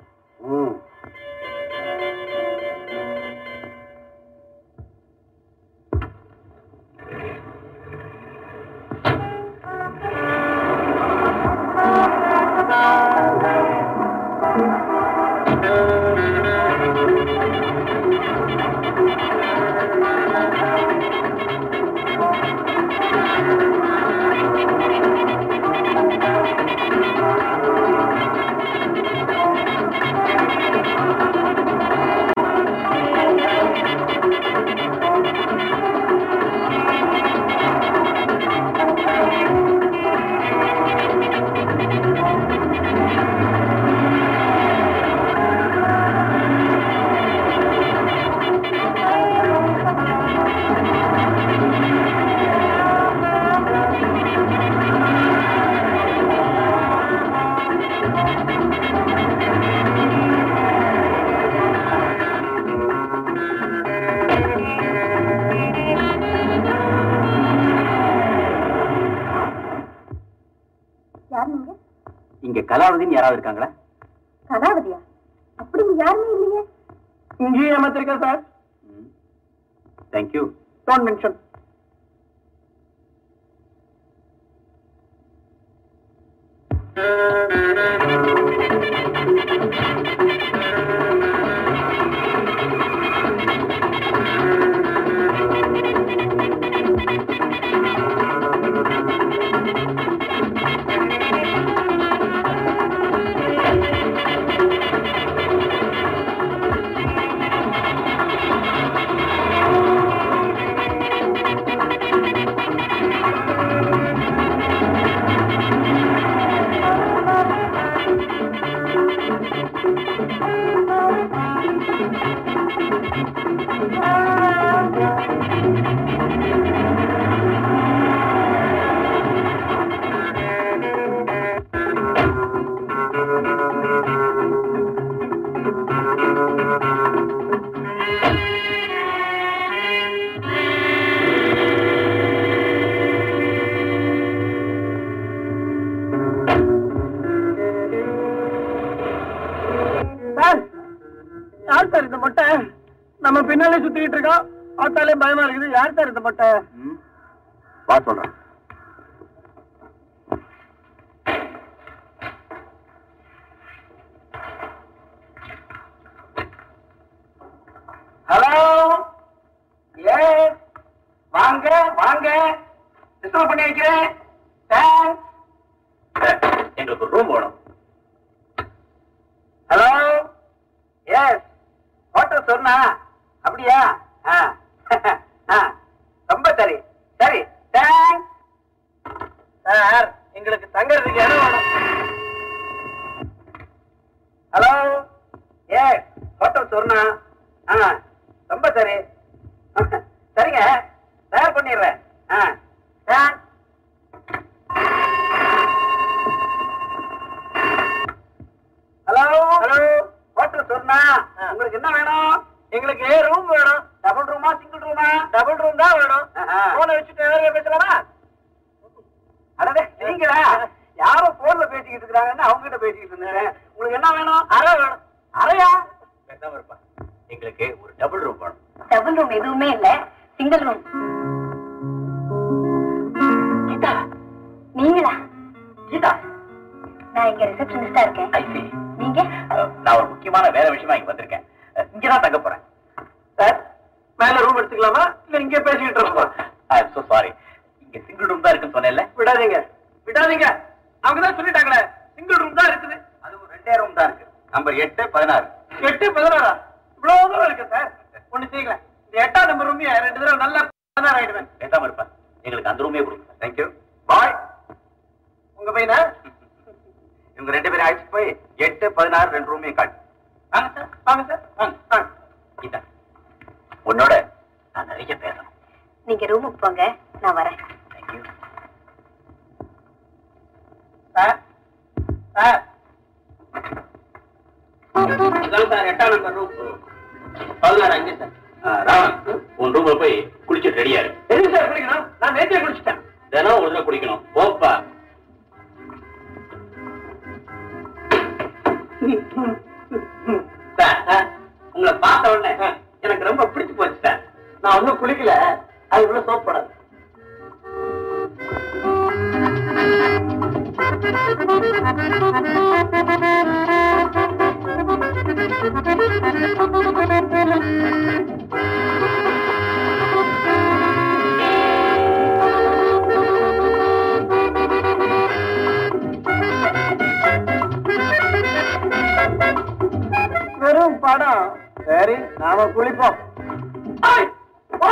கலாவதின்னு யாராவது இருக்காங்களா? கலாவதியா அப்படி யாருமே இல்லையே. இங்கேயும் ஏமாத்திருக்கா sir. Thank you don't mention சொன்னா அப்படியா? ரொம்ப சரி. சரி. தேங்க்ஸ் சார் எங்களுக்கு தங்கறதுக்கு இடம் ஹலோ? ஏ ஹோட்டல் சொன்னா? ஆ ரொம்ப சரி. சரிங்க. தயார் பண்ணிடுறேன். ஆ. Thanks hello? ஹலோ? ஹோட்டல் சொன்னா? உங்களுக்கு என்ன வேணும்? எங்களுக்கு ரூம் வேணும். டபுள் ரூமா சிங்கிள் ரூமா டபுள் ரூம் தான் வேணும். போனை வச்சுட்டு பேசலாமா? அடடே நீங்களா? யாரோ போன்ல பேசிக்கிட்டு இருக்காங்கன்னு அவங்க கிட்ட பேசிக்கிட்டு இருந்தேன். உங்களுக்கு என்ன வேணும்? அறை வேணும். அறையா பேசாம இருப்பா எங்களுக்கு ஒரு டபுள் ரூம் வேணும். டபுள் ரூம் எதுவுமே இல்ல. சிங்கிள் ரூம் கீதா நீங்களா? கீதா. நான் இங்க ரிசப்ஷனிஸ்டா இருக்கேன். ஐ. நீங்க நான் ஒரு முக்கியமான வேலை விஷயமா இங்க வந்திருக்கேன். இங்கதான் தங்க போறேன். சார் மேல ரூம் எடுத்துக்கலாமா? இல்ல இங்கே பேசிக்கிட்டு இருக்கோம் ஐ எம் சோ சாரி இங்க சிங்கிள் ரூம் தான் இருக்குன்னு சொன்னேன்ல. விடாதீங்க. விடாதீங்க. அவங்க தான் சொல்லிட்டாங்களே. சிங்கிள் ரூம் தான் இருக்குது. அதுவும் ரெண்டே ரூம் தான் இருக்கு. நம்பர் எட்டு பதினாறு. எட்டு பதினாறா? இவ்வளவு தூரம் இருக்கு சார் ஒண்ணு செய்யலாம் இந்த எட்டாம் நம்பர் ரூமியா ரெண்டு தடவை நல்லா பதினாறு ஆயிடுவேன். பேசாம இருப்பேன். எங்களுக்கு அந்த ரூமே கொடுங்க. தேங்க்யூ பாய் உங்க பையனா? இவங்க ரெண்டு பேரும் அழைச்சிட்டு போய் எட்டு பதினாறு ரெண்டு ரூமே காட்டு. வாங்க சார் வாங்க சார் வாங்க வாங்க. கீதா உன்னோட நான் நிறைய பேசணும். நீங்க ரூமுக்கு போங்க நான் வரேன். Thank you sir sir. இதான் சார் எட்டாம் நம்பர் ரூம் பதினாறு அஞ்சு சார். ராவன் உன் ரூம்ல போய் குளிச்சுட்டு ரெடியா இரு. எதுக்கு சார் குளிக்கணும்? நான் நேற்றே குளிச்சிட்டேன். தினம் ஒரு தடவை குடிக்கணும் போப்பா. உங்களை பார்த்த உடனே எனக்கு ரொம்ப பிடிச்சு போச்சு சார் நான் ஒன்றும் குளிக்கல அதுக்குள்ள Thank you. வெறும் படம். சரி நாம குளிப்போம். ஏய் போ.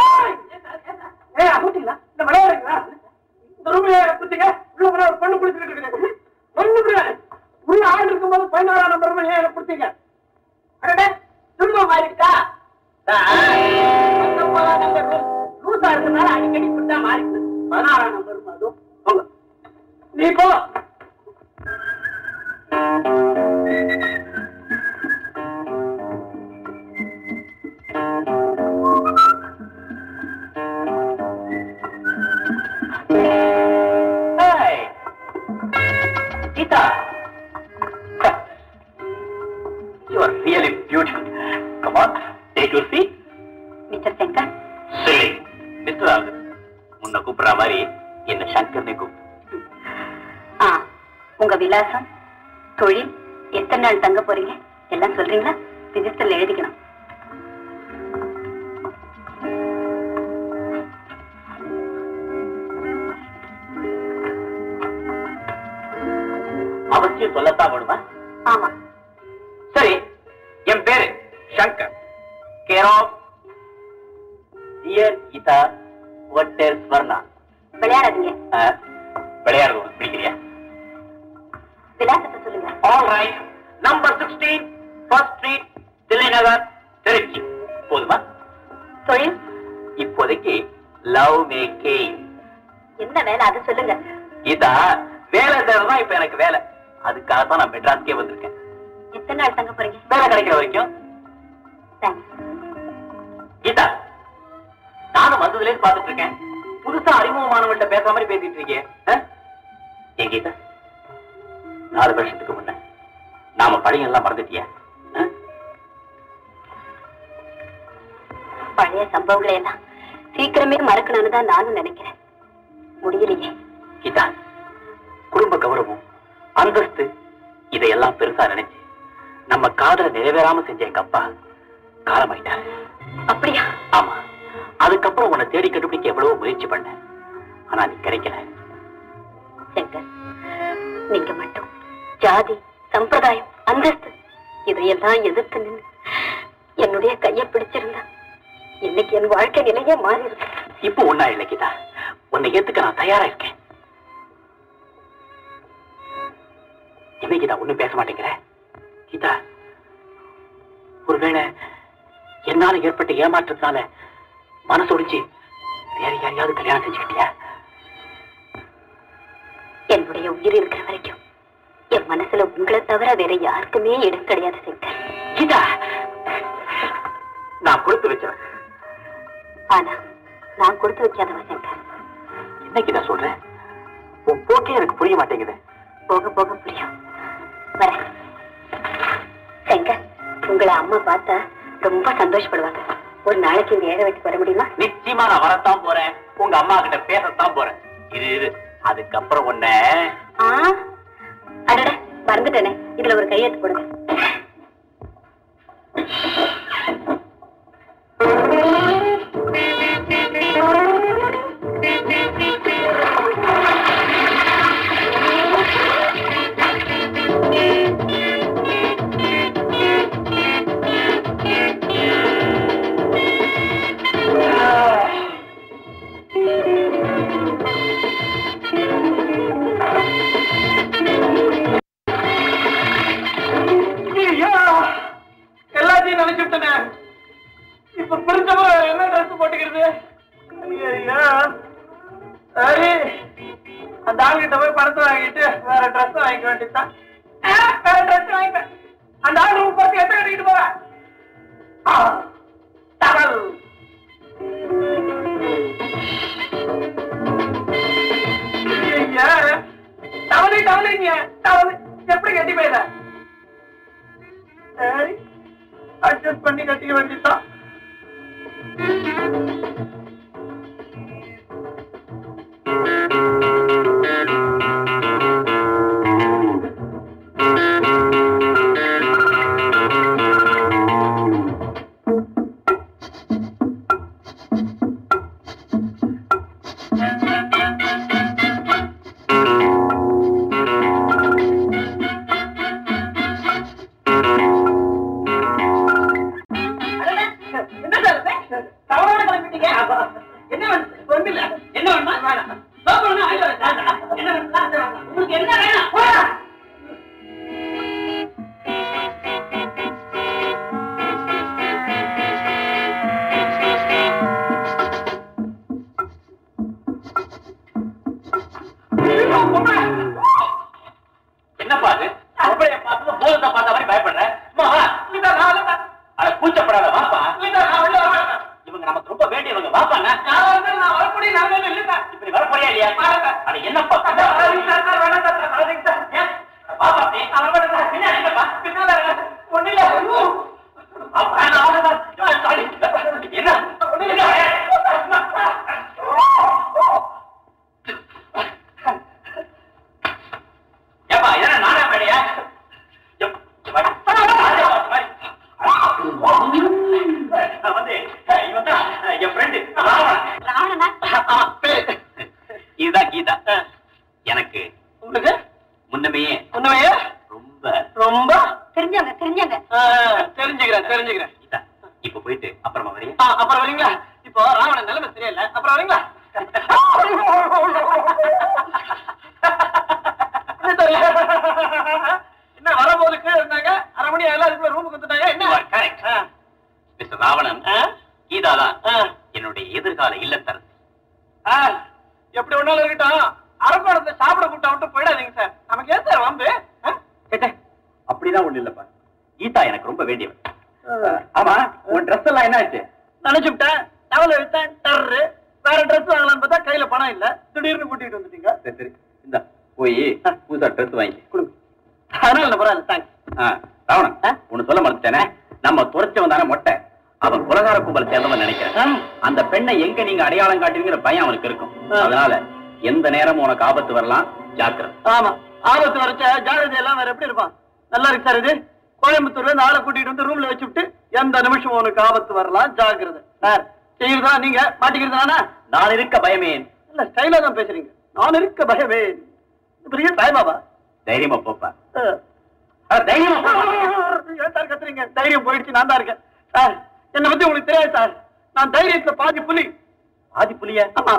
சங்கர்னே கூப்பிடு ஆ உங்க விலாசம் தொழில் எத்தனை நாள் தங்க போறீங்க? எல்லாம் சொல்றீங்களா? ரிஜிஸ்டர்ல எழுதிக்கணும். அவசியம் சொல்லத்தான் வேணுமா ஆமா. சரி என் பேரு Shankar. Care of dear Geetha ஒட்டர் Swarna விளையாடுறது உனக்கு பிடிக்கிறியா? விலாசத்தை சொல்லுங்க. All right number sixteen first street Thillai Nagar Trichy. போதுமா? தொழில் இப்போதைக்கு லவ் மேக்கிங் என்ன வேலை? அதை சொல்லுங்க. கீதா வேலை தேவைதான் இப்ப எனக்கு வேலை. அதுக்காக தான் நான் மெட்ராஸ்க்கே வந்திருக்கேன். எத்தனை நாள் தங்க போறீங்க? வேலை கிடைக்கிற வரைக்கும். கீதா நானும் வந்ததுல இருந்து பாத்துட்டு இருக்கேன் புதுசா பேசுற மாதிரி பேசிட்டு இருக்கேன் கீதா? நாலு வருஷத்துக்கு முன்ன நாம பழைய எல்லாம் மறந்துட்டியா? பழைய சம்பவங்களை எல்லாம் சீக்கிரமே மறக்கணும்னு தான் நானும் நினைக்கிறேன். முடியலையே. கீதா குடும்ப கௌரவம் அந்தஸ்து இதையெல்லாம் பெருசா நினைச்சு நம்ம காதல நிறைவேறாம செஞ்ச எங்க அப்பா காலமாயிட்டாரு. அப்படியா? ஆமா. அதுக்கப்புறம் உன்னை தேடி கண்டுபிடிக்க எவ்வளவோ முயற்சி பண்ணேன். ஆனா நீ கிடைக்கல. சங்கர் நீங்க மட்டும் ஜாதி சம்பிரதாயம் அந்தஸ்து இதையெல்லாம் எதிர்த்து நின்று என்னுடைய கையை பிடிச்சிருந்தா இன்னைக்கு என் வாழ்க்கை நிலையே மாறி இருக்கு இப்போ ஒன்னா இல்லைக்குதா உன்னை ஏத்துக்க நான் தயாரா இருக்கேன். என்ன கீதா ஒண்ணும் பேச மாட்டேங்கிற. கீதா ஒருவேளை என்னால ஏற்பட்ட ஏமாற்றத்தினால மனசு ஒடிச்சு வேற யாரையாவது கல்யாணம் செஞ்சுக்கிட்டியா? என்னுடைய உயிர் இருக்கிற வரைக்கும் என் மனசுல உங்களை தவிர வேற யாருக்குமே இடம் கிடையாது சங்கர் கீதா! நான் கொடுத்து வச்சவன் ஆனா நான் கொடுத்து வைக்காதவ சங்கர் என்ன கீதா சொல்ற? உன் போக்கே எனக்கு புரிய மாட்டேங்குது. போக போக புரியும். வரேன் சங்கர் உங்களை அம்மா பார்த்தா ரொம்ப சந்தோஷப்படுவாங்க. ஒரு நாளைக்கு இந்த வீட்டுக்கு வர முடியுமா? நிச்சயமா நான் வரத்தான் போறேன். உங்க அம்மா கிட்ட பேசத்தான் போறேன். இது இது அதுக்கப்புறம் உன்னை மறந்துட்டேனே. இதுல ஒரு கையெழுத்து போடுங்க. அடையாளம் காட்டுவீங்கிற பயம் அவனுக்கு இருக்கும். அதனால எந்த நேரமும் உனக்கு ஆபத்து வரலாம் ஜாக்கிரதை ஆமா. ஆபத்து வரைச்ச ஜாகிரதை எல்லாம் வேற எப்படி இருப்பான்? நல்லா இருக்கு சார் இது. கோயம்புத்தூர்ல ஆளை கூட்டிட்டு வந்து ரூம்ல வச்சு விட்டு எந்த நிமிஷம் உனக்கு ஆபத்து வரலாம் ஜாக்கிரதை. சார் செய்யறதா நீங்க? மாட்டிக்கிறது நானா? நான் இருக்க பயமேன். இல்ல ஸ்டைலா தான் பேசுறீங்க. நான் இருக்க பயமே பெரிய சாய்பாபா தைரியமா போப்பா அஹ். அட, தைரியமா போ. ஏன் சார் கத்துறீங்க தைரியம் போயிடுச்சு நான் தான் இருக்கேன் சார் என்னை பத்தி உங்களுக்கு தெரியாது சார் நான் தைரியத்துல பாதி புலி ஆதி புலிய ஆமா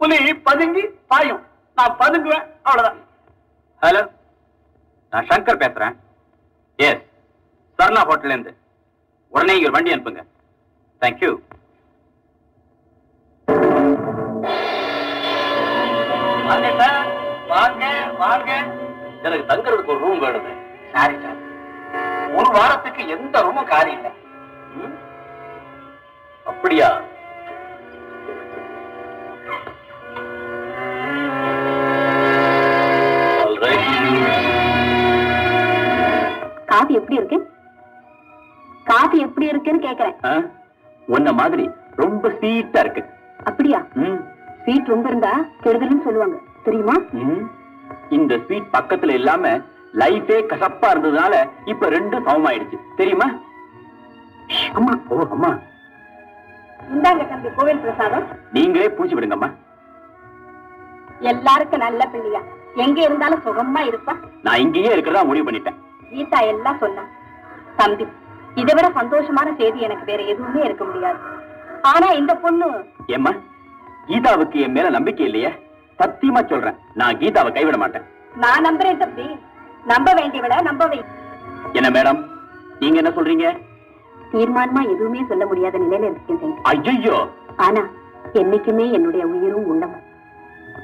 புலி பதுங்கி பாயும் நான் பதுங்குவேன் அவ்வளவுதான் ஹலோ நான் சங்கர் பேசுறேன் எஸ் சர்ணா ஹோட்டல்ல இருந்து உடனே இங்க வண்டி அனுப்புங்க. தேங்க்யூ வாங்க சார். வாங்க வாங்க. எனக்கு தங்குறதுக்கு ஒரு ரூம் வேணுமே. Sorry sir. ஒரு வாரத்துக்கு எந்த ரூமும் காலி இல்லை? அப்படியா. காஃபி எப்படி இருக்கு? காஃபி எப்படி இருக்குன்னு கேக்குறேன்? உன்ன மாதிரி ரொம்ப ஸ்வீட்டா இருக்கு. அப்படியா? ஸ்வீட் ரொம்ப இருந்தா கெடுதல்னு சொல்லுவாங்க. தெரியுமா. இந்த ஸ்வீட் பக்கத்துல இல்லாம லைஃபே கசப்பா இருந்ததுனால இப்ப ரெண்டும் சமமாயிடுச்சு. தெரியுமா? அம்மா. ஓ அம்மா. இந்தாங்க தம்பி கோவில் பிரசாதம். நீங்களே பூச்சி விடுங்கம்மா. எல்லாருக்கும் நல்ல பிள்ளையா. எங்க இருந்தாலும் சுகமா இருப்பா. நான் இங்கேயே இருக்கிறதா முடிவு பண்ணிட்டேன். கீதா எல்லாம் சொன்னா. தம்பி இதை விட சந்தோஷமான செய்தி எனக்கு வேற எதுவுமே இருக்க முடியாது. ஆனா இந்த பொண்ணு ஏம்மா கீதாவுக்கு என் மேல நம்பிக்கை இல்லையே? சத்தியமா சொல்றேன் நான் கீதாவை கைவிட மாட்டேன். நான் நம்புறேன் தம்பி. நம்ப வேண்டியவள நம்ப வை. என்ன மேடம் நீங்க என்ன சொல்றீங்க? தீர்மானமா எதுவுமே சொல்ல முடியாத நிலையில இருக்கேன் தம்பி. ஐயோ ஆனா என்னைக்குமே என்னுடைய உயிரும் உள்ளமும்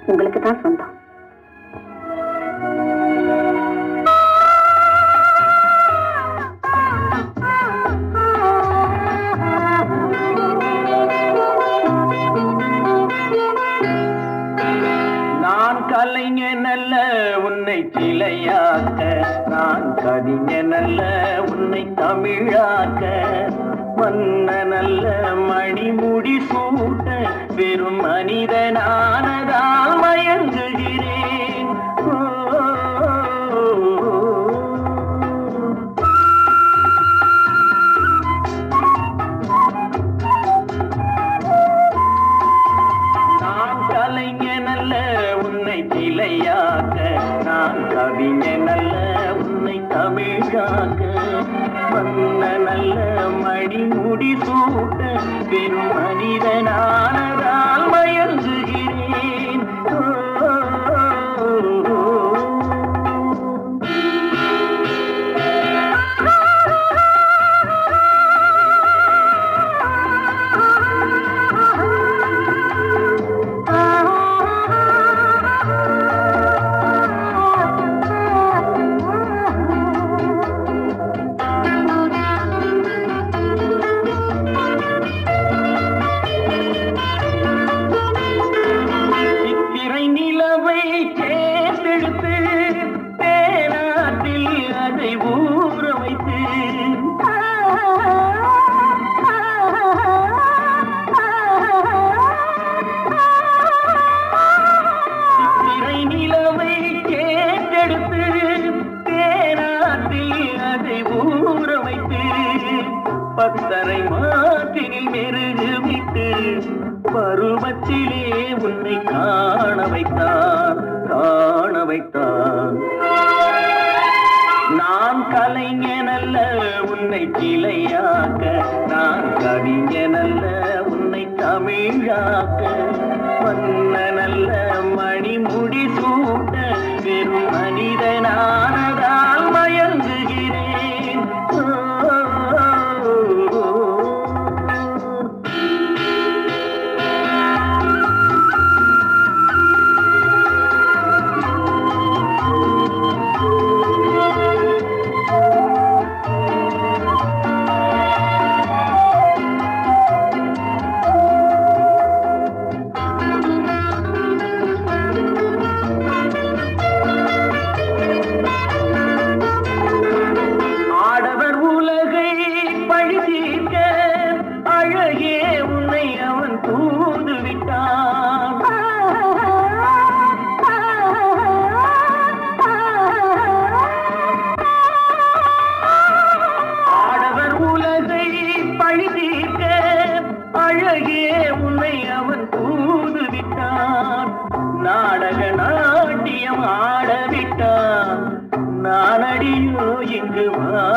உங்களுக்கு தான் சொந்தம். கலைஞன் அல்ல உன்னை சிலையாக்க நான் கவிஞன் அல்ல உன்னை தமிழாக்க. மன்னனல்ல மணிமுடி சூட்ட வெறும் மனிதனானதால் மயங்கு உன்னை வந்த நல்ல அல்ல மணிமுடி சூட்ட பெரும் மனிதனானதால் மயங்குகிறேன்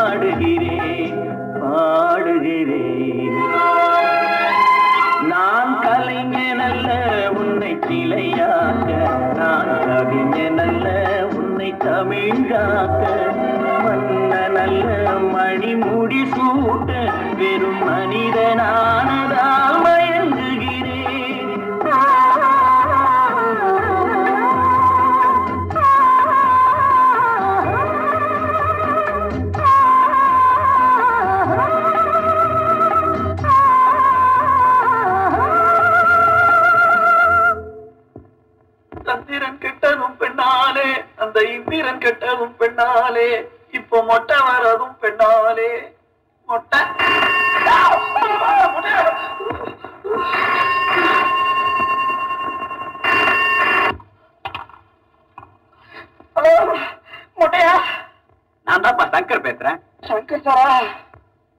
பாடுகிறேன் பாடுகிறேன். நான் கலைஞன் அல்ல உன்னை சிலையாக்க. நான் கவிஞன் அல்ல உன்னை தமிழாக்க. மன்னன் அல்ல மணிமுடி சூட்ட. வெறும் மனிதனானதாமல் இந்திரன் கெட்டதும் பெண்ணாலே இப்போ மொட்டை வரதும் பெண்ணாலே. மொட்டை. ஹலோ மொட்டையா? நான் தான்ப்பா சங்கர் பேசுறேன். சங்கர் சாரா?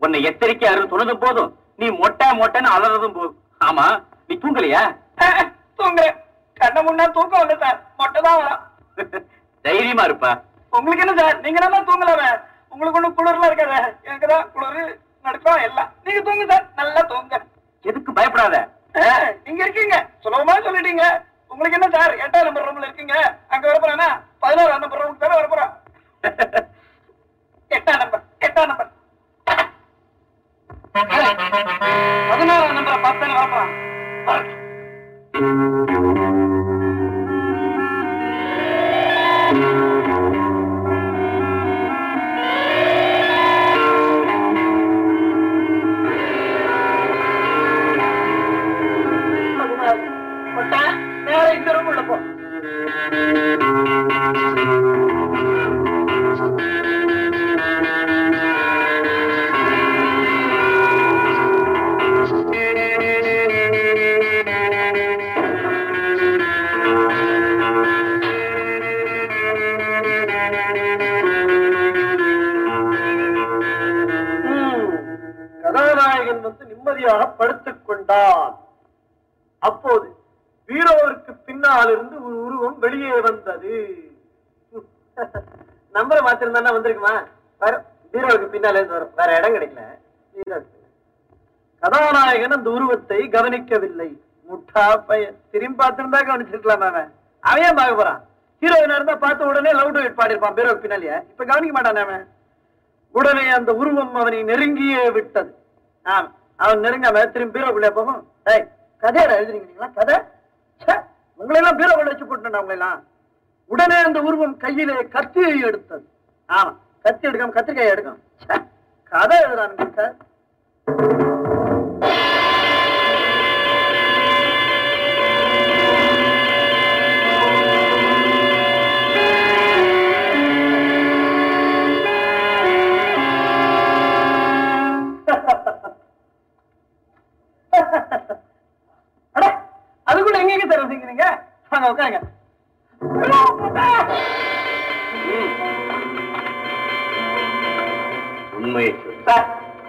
உன்னை எச்சரிக்கையாரு சொன்னது போதும். நீ மொட்டை மொட்டைன்னு அலறதும் போதும் ஆமா நீ தூங்கலையா? தூங்குறேன். கண்ண முன்னா தூக்கம் இல்லை சார். மொட்டை தான் வரும். [laughs] தைரியமா இருப்பா. உங்களுக்கு என்ன சார்? நீங்க நல்லா தூங்கலாமே? உங்களுக்கு ஒண்ணும் குளிர்லாம் இருக்காது? எனக்கு தான் குளிர் நடுக்கம் எல்லாம். நீங்க தூங்க சார். நல்லா தூங்க. எதுக்கு பயப்படாத? நீங்க இருக்கீங்க. சுலபமா சொல்லிட்டீங்க. உங்களுக்கு என்ன சார்? எட்டாம் நம்பர் ரூம்ல இருக்கீங்க. அங்க வர போறேன்னா பதினோராம் நம்பர் ரூமுக்கு தானே வர போறோம் எட்டாம் நம்பர் எட்டாம் நம்பர் பதினோராம் நம்பர் பார்த்து தானே வர அமைதியாக படுத்துக் கொண்டான். அப்போது வீரோவிற்கு பின்னால் இருந்து ஒரு உருவம் வெளியே வந்தது. [laughs] நம்பரை மாத்திருந்தா வந்திருக்குமா? வேற வீரோவுக்கு பின்னால இருந்து வரும். வேற இடம் கிடைக்கல. பீரோவுக்கு. கதாநாயகன் அந்த உருவத்தை கவனிக்கவில்லை. முட்டா பையன் திரும்பி பார்த்திருந்தா கவனிச்சிருக்கலாம் அவன் அவன் பார்க்க போறான்? ஹீரோயினா இருந்தா பார்த்த உடனே லவ் டு பாடிருப்பான் பீரோவுக்கு பின்னாலேயே. இப்ப கவனிக்க மாட்டான் அவன் உடனே அந்த உருவம் அவனை நெருங்கியே விட்டது. ஆமா. அவன் நெருங்காம திரும்பி பீரோக்குள்ளே போகும். டேய் கதையோட எழுதுறீங்களா கதை? உங்களெல்லாம் உங்களை எல்லாம் பீரோக்குள்ள வச்சு போட்டுனா உங்களெல்லாம் உடனே அந்த உருவம் கையிலே கத்தியை எடுத்தது. ஆமா கத்தி எடுக்காம கத்திரிக்காய் எடுக்கும். கதை எழுதுறானுங்க சார். வாங்க உட்காருங்க. உண்மையை. சார்.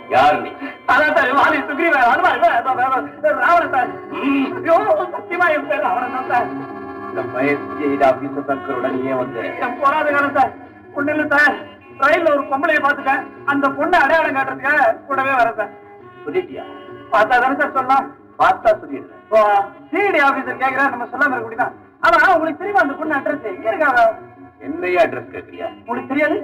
யார் நீ? அதான் சார் வாலி சுக்ரீவ ஹனுமான் இல்ல, அதான் வேற- வேற ராவணன் சார். ஐயோ சத்தியமா என் பேர் ராவணன் தான் சார். இந்த பயசி ஆபீச தக்கருடன் ஏன் வந்த. என் போராத காலம் சார். ஒண்ணு இல்ல சார். ரயில்ல ஒரு பொம்பளைய பாத்துட்டேன் அந்த பொண்ணை அடையாளம் காட்டுறதுக்காக கூடவே வரேன் சார். சொல்லிட்டியா? பார்த்தா தானே சார் சொல்லலாம் பார்த்தா சொல்லிடுறேன். சிடி ஆபீசர் கேக்குறா நம்ம சொல்லாம இருக்க முடியுமா? ஆனா உங்களுக்கு தெரியுமா அந்த பொண்ணு அட்ரஸ் எங்க இருக்காங்க என்னையா அட்ரஸ் கேட்கறியா உங்களுக்கு தெரியாது.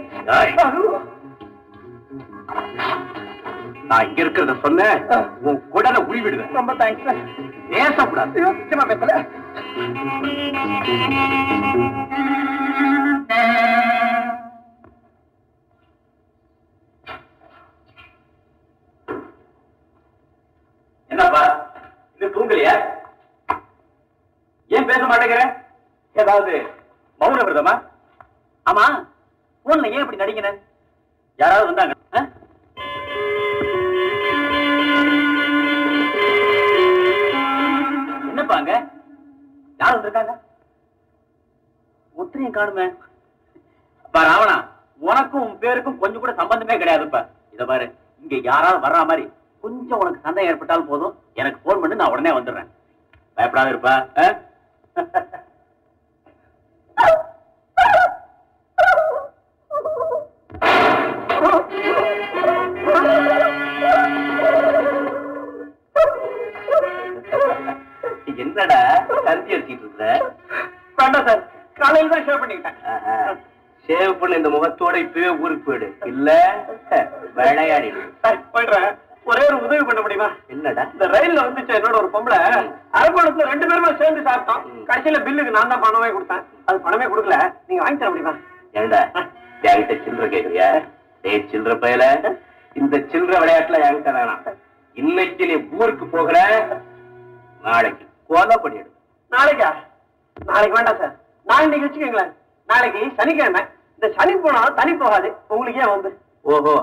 நான் இங்க இருக்கிறத சொன்னேன் உன் குடலை உருவிடுவேன் ரொம்ப தேங்க்ஸ் பேசக்கூடாது. ஐயோ நிச்சயமா பேசல. என்னப்பா இது தூங்கலையா? ஏன் பேச மாட்டேங்கிற? ஏதாவது மௌன விரதமா? ஆமா போன்ல ஏன் இப்படி நடிக்கிற? யாராவது வந்தாங்க? ஆ? யார் வந்திருக்காங்க? ஒத்திரையும் காணுமே. அப்பா ராவணா உனக்கும் உன் பேருக்கும் கொஞ்சம் கூட சம்பந்தமே கிடையாதுப்பா. இத பாரு இங்க யாராவது வர்ற மாதிரி கொஞ்சம் உனக்கு சந்தேகம் ஏற்பட்டாலும் போதும். எனக்கு போன் பண்ணி நான் உடனே வந்துடுறேன். பயப்படாத இருப்பா. ஆ? என்னடா கருத்தி அடிச்சிட்டு இருக்கிற வேண்டாம் சார். காலையில தான் ஷேவ் பண்ணிக்கிட்டேன். சேவ் பண்ண இந்த முகத்தோட இப்பவே ஊருக்கு போயிடு. இல்ல? விளையாடிடு. போயிடுறேன். ஒரே ஒரு உதவி பண்ண முடியுமா? என்னடா? இந்த ரயில்ல வந்துச்சு என்னோட ஒரு பொம்பளை அரக்கோணத்துல ரெண்டு பேருமே சேர்ந்து சாப்பிட்டோம். கடைசியில பில்லுக்கு நான் தான் பணமே கொடுத்தேன். அது பணமே கொடுக்கல. நீங்க வாங்கி தர முடியுமா? ஏண்டா? என்கிட்ட சில்லற கேக்குறியா? டேய் சில்லற பயல. இந்த சில்லற விளையாட்டுல என்கிட்ட வேணாம். இன்னைக்கு நீ ஊருக்கு போகிற நாளைக்கு கொலை பண்ணிடு. நாளைக்கா? நாளைக்கு வேண்டாம் சார். நான் இன்னைக்கு வச்சுக்கோங்களேன். நாளைக்கு சனிக்கிழமை. இந்த சனி போனா தனி போகாது. உங்களுக்கு வந்து ஓஹோ.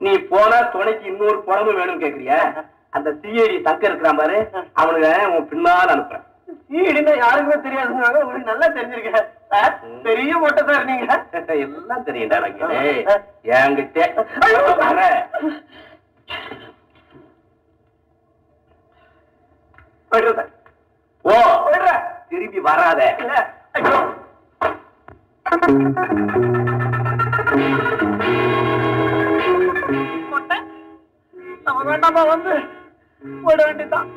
நீ போனா துணைக்கு இன்னொரு குழம்பு வேணும் கேக்குறியா? அந்த சிஐடி தக்க இருக்கிறான் பாரு அவனுங்க உன் பின்னால அனுப்புறேன். ஈடுன்னா யாருக்குமே தெரியாதுங்க உங்களுக்கு நல்லா தெரிஞ்சிருக்க. சார் பெரிய மொட்டை சார் நீங்க. [laughs] எல்லாம் தெரியும்டா எனக்கு என்கிட்ட. ஓ திரும்பி வராத. இல்ல. ஐயோ. மொட்டை? நம்ம வேண்டாமா வந்து போயிட வேண்டியதுதான்.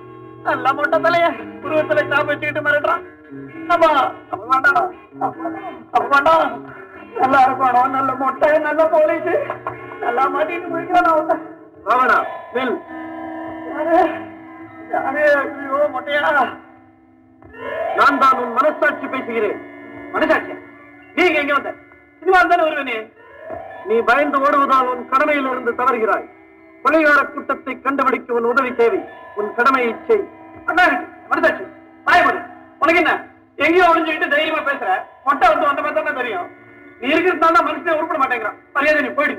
நல்ல மொட்டை தலைய உருவத்துல சாப் வச்சுக்கிட்டு மிரட்டுறான். நம்ம அப்ப வேண்டாம். அப்ப வேண்டாம். நல்லா இருக்கணும் நல்ல மொட்டை நல்ல போலீஸ் நல்லா மாட்டிட்டு போய்க்கலாம் ராவணா நில். யாரு? ஐயோ மொட்டையா? நான் தான் உன் மனசாட்சி பேசுகிறேன். மனசாட்சியா? நீங்க எங்க வந்த? சினிமா தானே வருவே நீ பயந்து ஓடுவதால் உன் கடமையில் இருந்து தவறுகிறாய். கொலைகார கூட்டத்தை கண்டுபிடிக்க உன் உதவி தேவை. உன் கடமையை செய். அண்ணா, பயப்படு உனக்கு என்ன? எங்கேயோ ஒளிஞ்சுக்கிட்டு தைரியமா பேசுற. மொட்டை வந்து வந்த மாதிரி தானே தெரியும். நீ இருக்கிறதுனால தான் மனுஷனே உருப்பட மாட்டேங்கிறான். மரியாதை நீ போயிடு.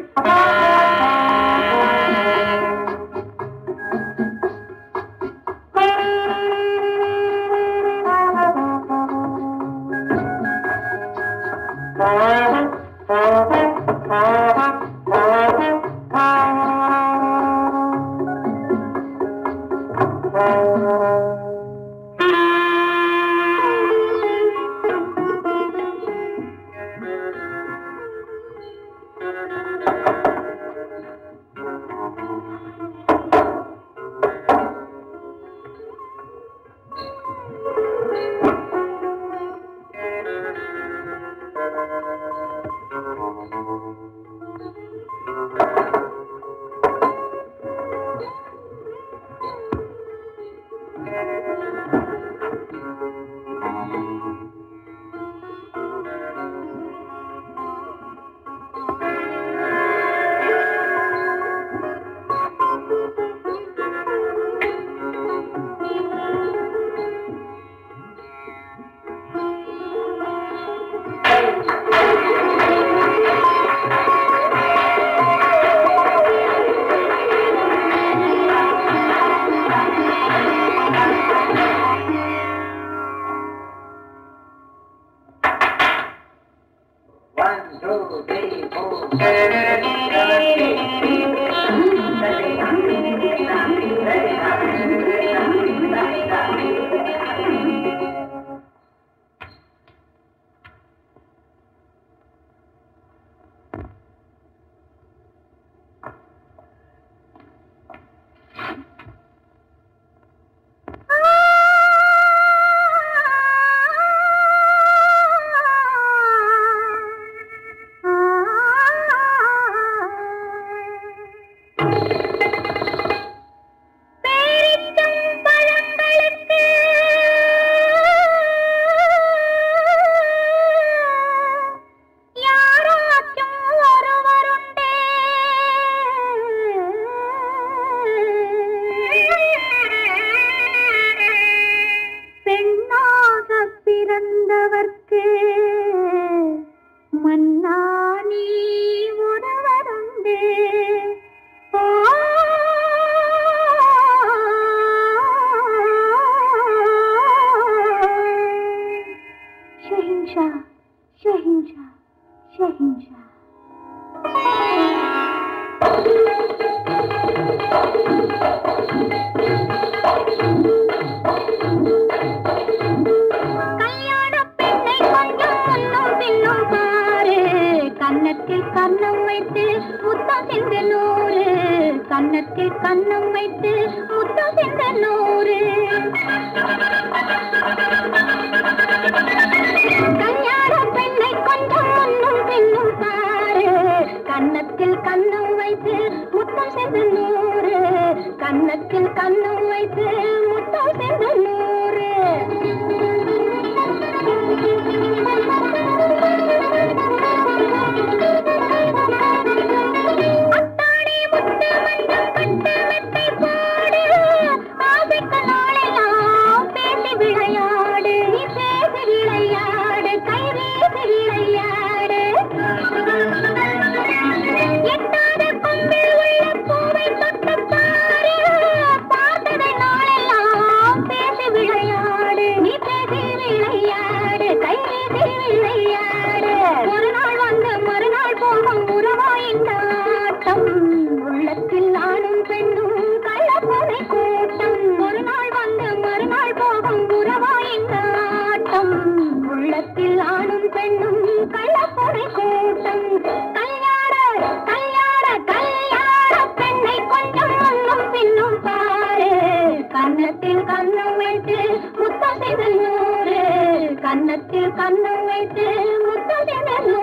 பேரிச்சம் Oh. అన్నమైతే ముద్దలే నల్లు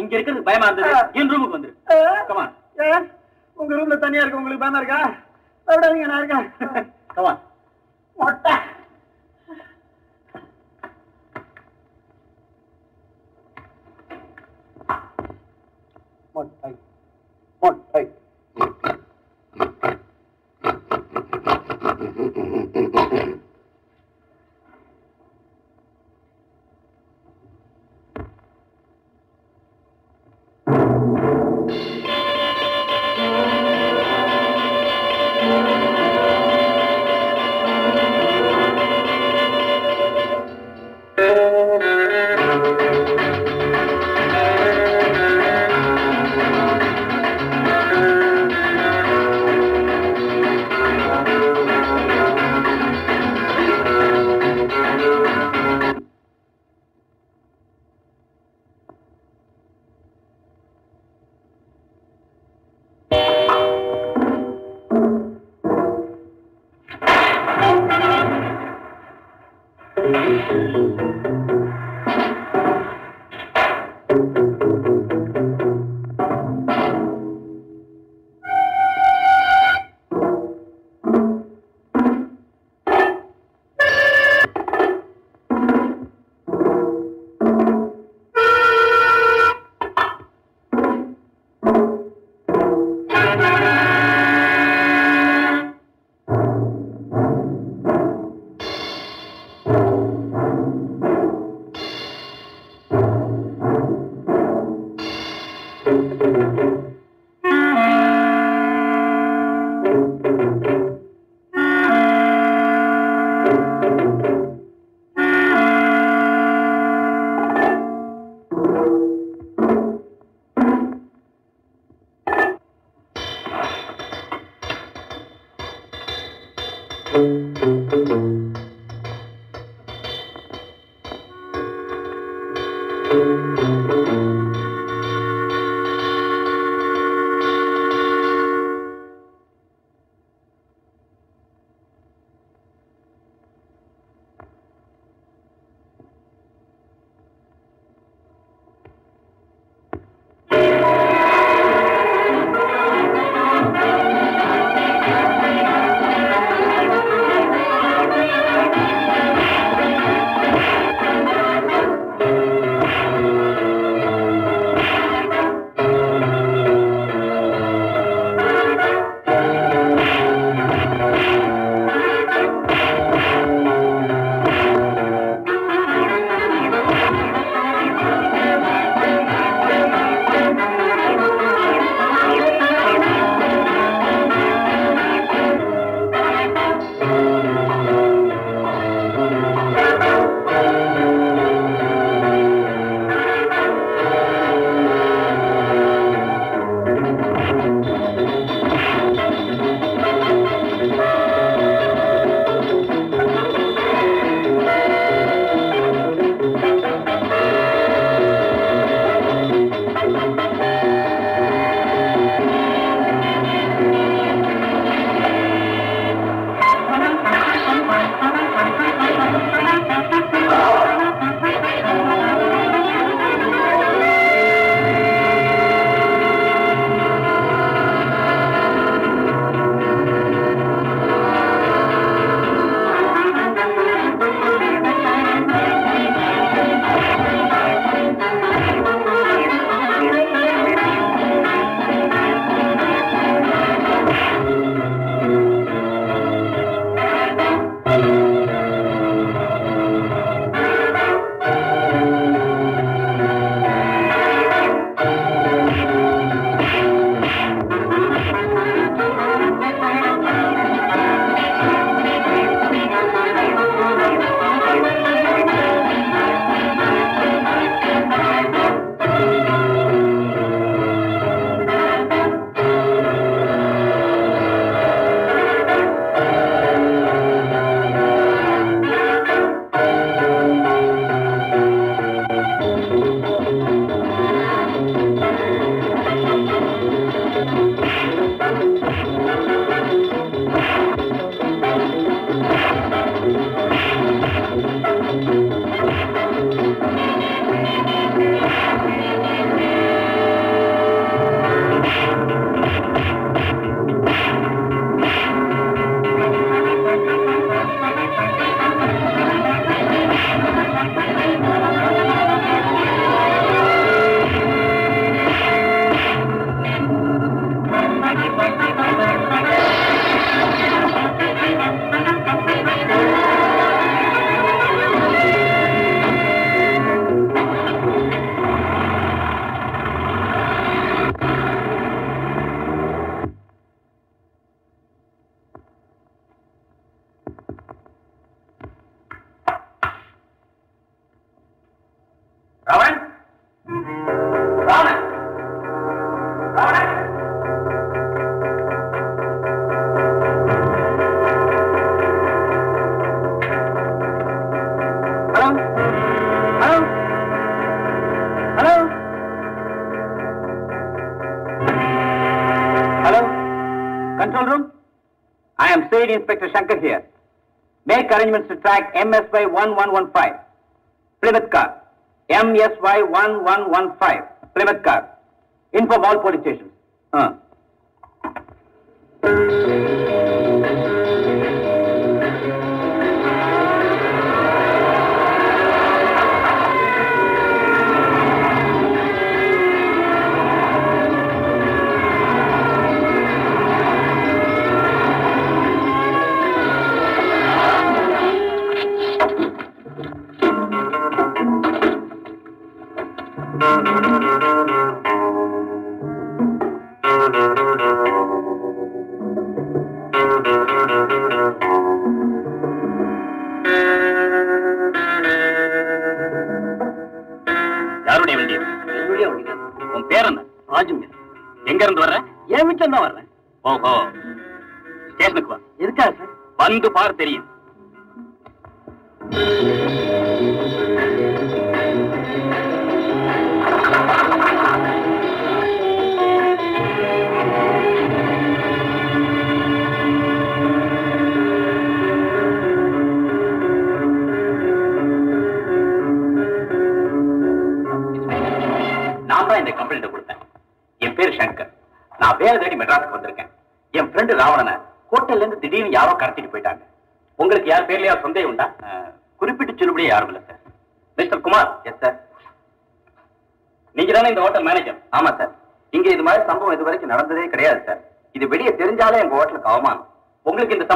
இங்க இருக்கிறது பயமா இருந்தது? Inspector Shankar here. Make arrangements to track MSY 1115. Plymouth car. MSY 1115. Plymouth car. Inform all police stations. Uh.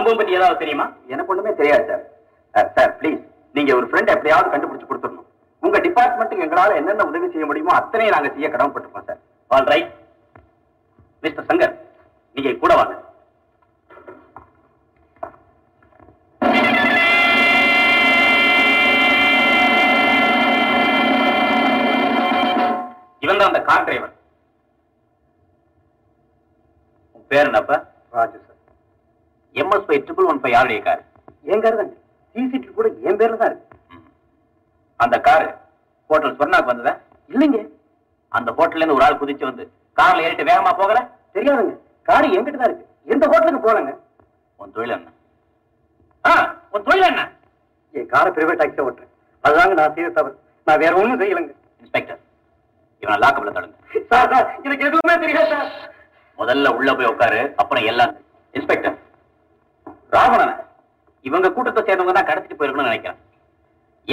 சம்பவம் பத்தி ஏதாவது தெரியுமா? எனக்கு ஒண்ணுமே தெரியாது சார் சார் ப்ளீஸ் நீங்க ஒரு ஃப்ரெண்ட் எப்படியாவது கண்டுபிடிச்சு கொடுத்துடணும். உங்க டிபார்ட்மெண்ட்டுக்கு எங்களால என்னென்ன உதவி செய்ய முடியுமோ அத்தனையும் நாங்க செய்ய கடமைப்பட்டிருக்கோம் sir all right mister Shankar நீங்க கூட வாங்க. இவன் தான் அந்த கார் டிரைவர் பேர் என்னப்பா? Raju sir MS five triple one five யாருடைய கார் என் கார் தாங்க. சிசிடிவி கூட என் பேர்ல தான் இருக்கு. அந்த கார் ஹோட்டல் சொர்ணாக்கு வந்ததா? இல்லைங்க. அந்த ஹோட்டல்ல இருந்து ஒரு ஆள் குதிச்சு வந்து கார்ல ஏறிட்டு வேகமா போகல? தெரியாதுங்க. கார் என்கிட்ட தான் இருக்கு. எந்த ஹோட்டலுக்கு போறாங்க உன் தொழில் என்ன? ஆ, உன் தொழில் என்ன? என் காரை பிரைவேட் டாக்ஸி ஓட்டுறேன். அதுதாங்க நான் செய்ய தவறு. நான் வேற ஒண்ணும் செய்யலைங்க. இன்ஸ்பெக்டர் இவனை லாக்கப்ல தடுங்க. சார் சார் எனக்கு எதுவுமே தெரியாது சார். முதல்ல உள்ள போய் உட்காரு அப்புறம் எல்லாம். இன்ஸ்பெக்டர் ராவணன் இவங்க கூட்டத்தை சேர்ந்தவங்க தான் கடத்திட்டு போயிருக்கணும்னு நினைக்கிறேன்.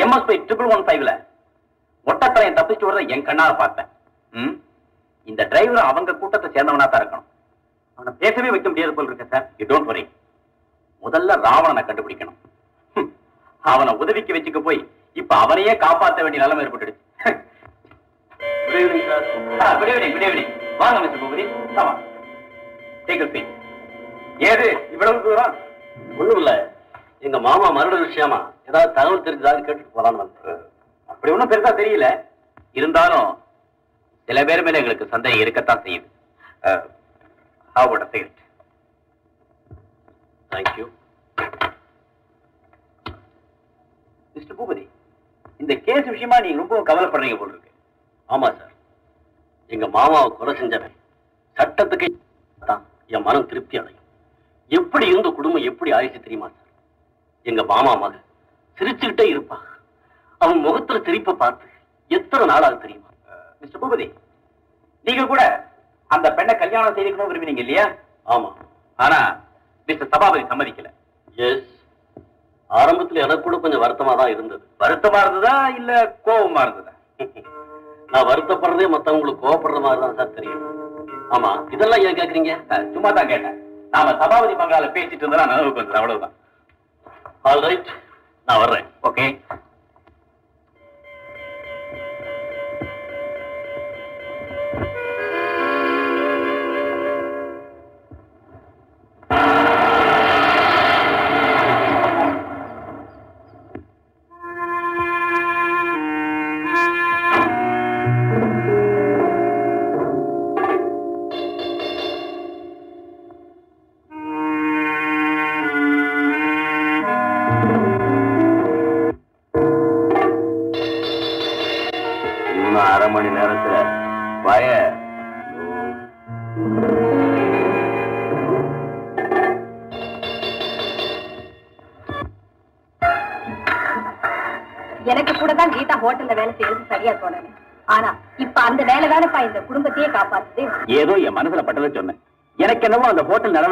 எம்எஸ்பி ட்ரிபிள் ஒன் ஃபைவ்ல ஒட்டத்தலையன் தப்பிச்சு வரத என் கண்ணால பார்த்தேன்? இந்த டிரைவர் அவங்க கூட்டத்தை சேர்ந்தவனா தான் இருக்கணும். அவனை பேசவே வைக்க முடியாது போல் இருக்கு சார் யூ டோன்ட் வரி முதல்ல ராவணனை கண்டுபிடிக்கணும். அவனை உதவிக்கு வச்சுக்க போய் இப்ப அவனையே காப்பாற்ற வேண்டிய நிலைமை ஏற்பட்டுடுச்சு. Good evening sir good evening good evening வாங்க மிஸ்டர் பூபதி. ஏது இவ்வளவு தூரம்? ஒண்ணும் இல்ல எங்க மாமா மருட விஷயமா ஏதாவது தகவல் தெரிஞ்சதாவது கேட்டுட்டு போலான்னு வந்தேன். அப்படி ஒண்ணும் பெருசா தெரியல. இருந்தாலும் சில பேர் மேல எங்களுக்கு சந்தேகம் இருக்கத்தான் செய்யுது. ஹாவோட cigarette thank you mister Bhoopathi இந்த கேஸ் விஷயமா நீங்க ரொம்ப கவலைப்படுறீங்க போல இருக்கு. ஆமா சார் எங்க மாமாவை கொலை செஞ்சவன் சட்டத்துக்கு தான் என் மனம் திருப்தி அடையும். எப்படி இருந்த குடும்பம் எப்படி ஆயிடுச்சு தெரியுமா? சார் எங்க மாமா மக சிரிச்சுக்கிட்டே இருப்பா. அவன் முகத்துல சிரிப்பை பார்த்து எத்தனை நாளாக தெரியுமா? மிஸ்டர் பூபதி நீங்க கூட அந்த பெண்ணை கல்யாணம் செய்திக்கணும் விரும்பினீங்க இல்லையா? ஆமா. ஆனா மிஸ்டர் சபாபதி சம்மதிக்கல. எஸ் ஆரம்பத்துல எனக்கு கூட கொஞ்சம் வருத்தமா தான் இருந்தது. வருத்தமா இருந்ததா இல்ல கோபமா இருந்ததா? [laughs] நான் வருத்தப்படுறதே மத்தவங்களுக்கு கோவப்படுற மாதிரி தான் சார் தெரியும். ஆமா இதெல்லாம் ஏன் கேக்குறீங்க? சும்மா தான் கேட்டேன். நாம சபாபதி பங்களால பேசிட்டு இருந்தா நினைவுக்கு வந்தது அவ்வளவுதான். ஆல் ரைட் நான் வர்றேன். ஓகே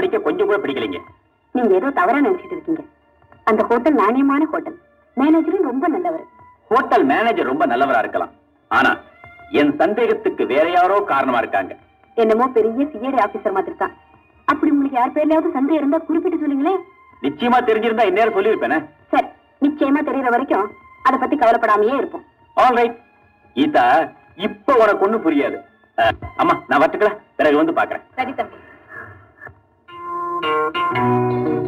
நடவடிக்கை கொஞ்சம் கூட பிடிக்கலைங்க. நீங்க ஏதோ தவறா நினைச்சிட்டு இருக்கீங்க. அந்த ஹோட்டல் நாணயமான ஹோட்டல். மேனேஜரும் ரொம்ப நல்லவர். ஹோட்டல் மேனேஜர் ரொம்ப நல்லவரா இருக்கலாம். ஆனா என் சந்தேகத்துக்கு வேற யாரோ காரணமா இருக்காங்க. என்னமோ பெரிய சிஐடி ஆபீசர் மாதிரி தான் அப்படி உங்களுக்கு யார் பேர்லயாவது சந்தேகம் இருந்தா குறிப்பிட்டு சொல்லுங்களேன் நிச்சயமா தெரிஞ்சிருந்தா இந்நேரம் சொல்லியிருப்பேனே. சரி நிச்சயமா தெரியற வரைக்கும் அத பத்தி கவலைப்படாமையே இருப்போம். ஆல் ரைட் கீதா இப்ப உனக்கு ஒண்ணும் புரியாது. அம்மா நான் வரட்டுக்கல பிறகு வந்து பாக்குறேன். சரி தம்பி. thank you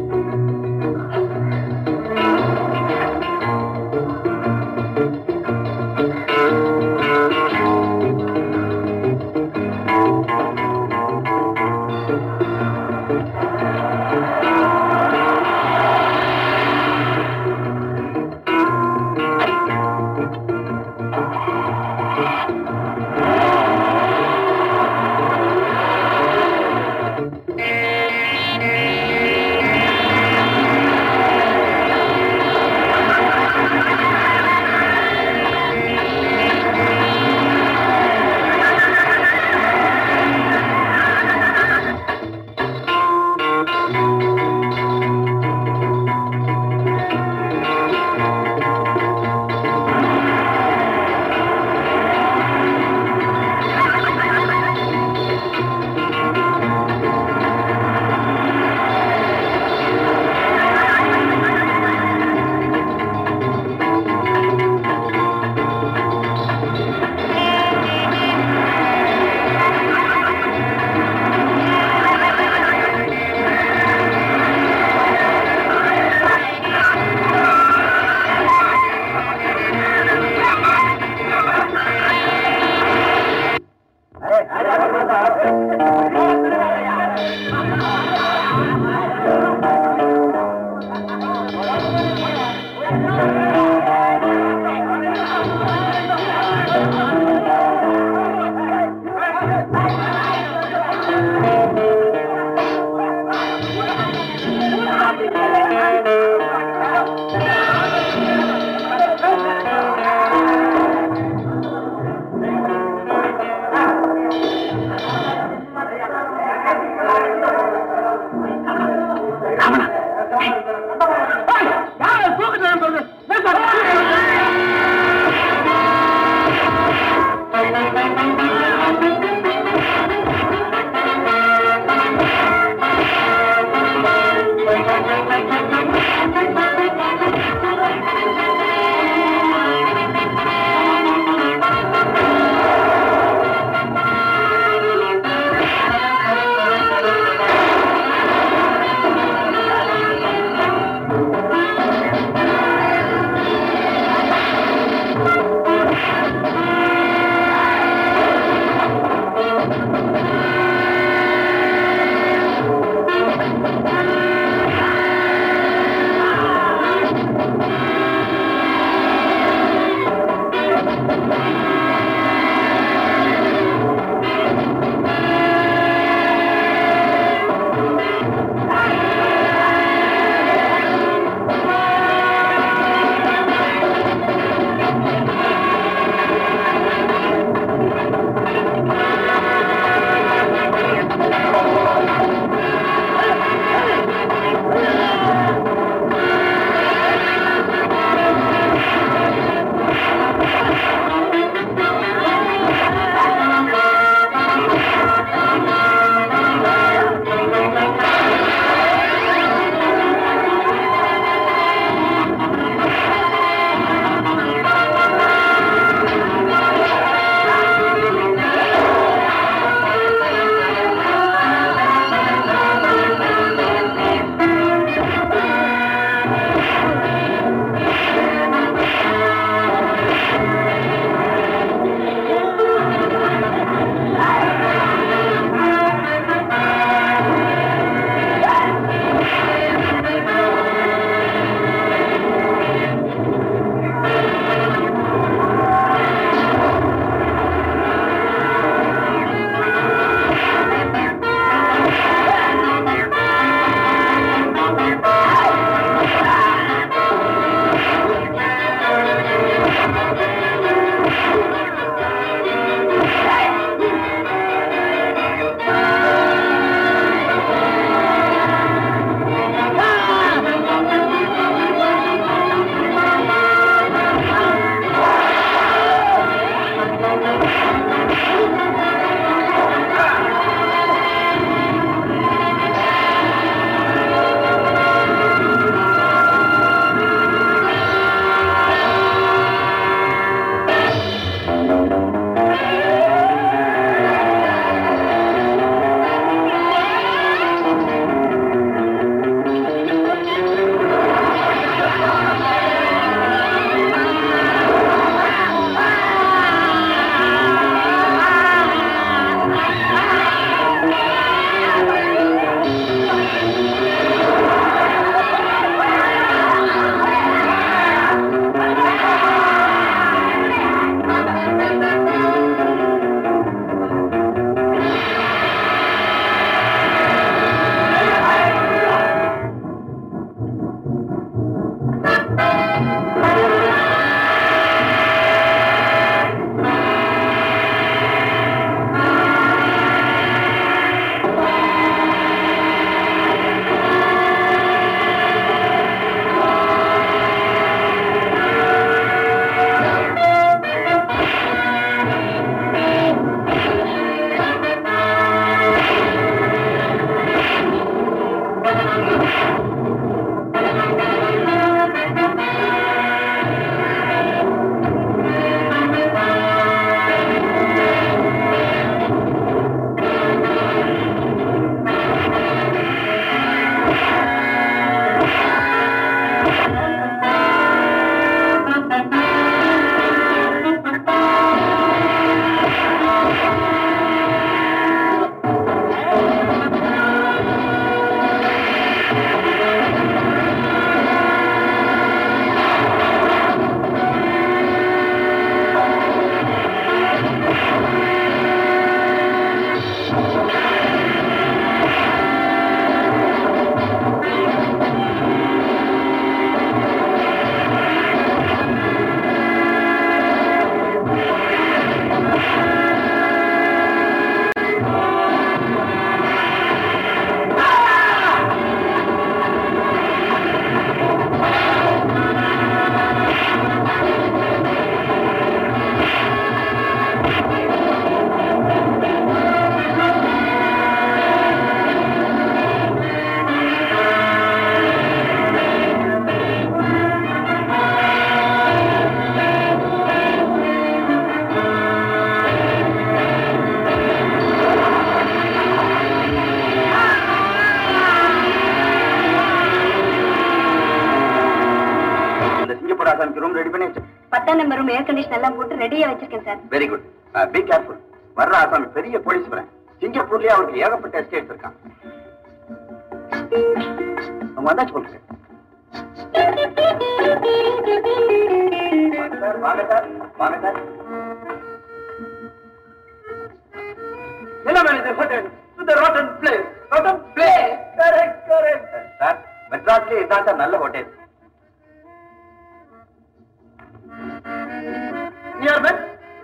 ஏர் கண்டிஷன் எல்லாம் போட்டு ரெடியா வச்சிருக்கேன் sir. Very good be careful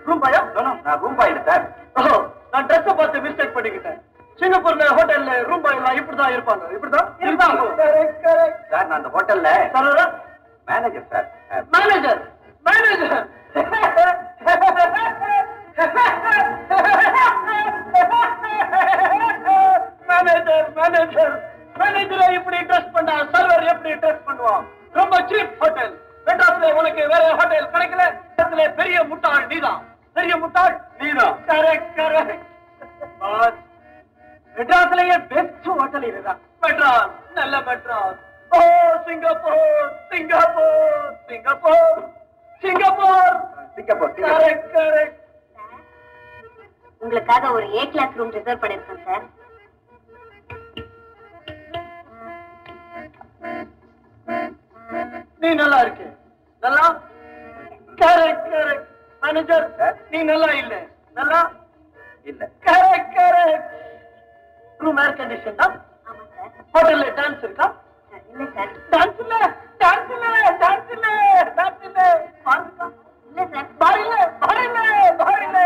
room பாயா நான் ரூம் பாய் சார் ஓஹோ நான் ட்ரெஸ் பார்த்து மிஸ்டேக் பண்ணிக்கிட்டேன். சிங்கப்பூர்ல ஹோட்டல்ல ரூம் பாய் எல்லாம் இப்படிதான் இருப்பாங்க. இப்படிதான் இருப்பாங்க. சார் நான் அந்த ஹோட்டல்ல sir manager sir. Manager manager manager manager மேனேஜரை இப்படி ட்ரெஸ் பண்ணா சர்வர் எப்படி ட்ரெஸ் பண்ணுவான்? ரொம்ப சீப் ஹோட்டல் மெட்ராஸ்ல உனக்கு வேற ஹோட்டல் கிடைக்கல. இடத்துல பெரிய முட்டாள் நீதான். பெரிய முட்டாள் நீதான். கரெக்ட் கரெக்ட் மெட்ராஸ்லயே பெஸ்ட் ஹோட்டல் இதுதான். மெட்ராஸ் நல்ல Madras. Oh Singapore Singapore Singapore Singapore. Singapore correct correct உங்களுக்காக ஒரு ஏ கிளாஸ் ரூம் ரிசர்வ் பண்ணிருக்கேன் சார் நீ நல்லா? இருக்கு நல்லா கரெக்ட் கரெக்ட் மேனேஜர் நீ நல்லா இல்ல. நல்லா? இல்ல. Correct correct room air condition தான்? ஆமா சார் ஹோட்டல்ல டான்ஸ் இருக்கா இல்ல சார் டான்ஸ் இல்ல டான்ஸ் இல்ல. டான்ஸ் இல்ல டான்ஸ் இல்ல பாருங்க இல்ல சார் பாரில பாரில பாரில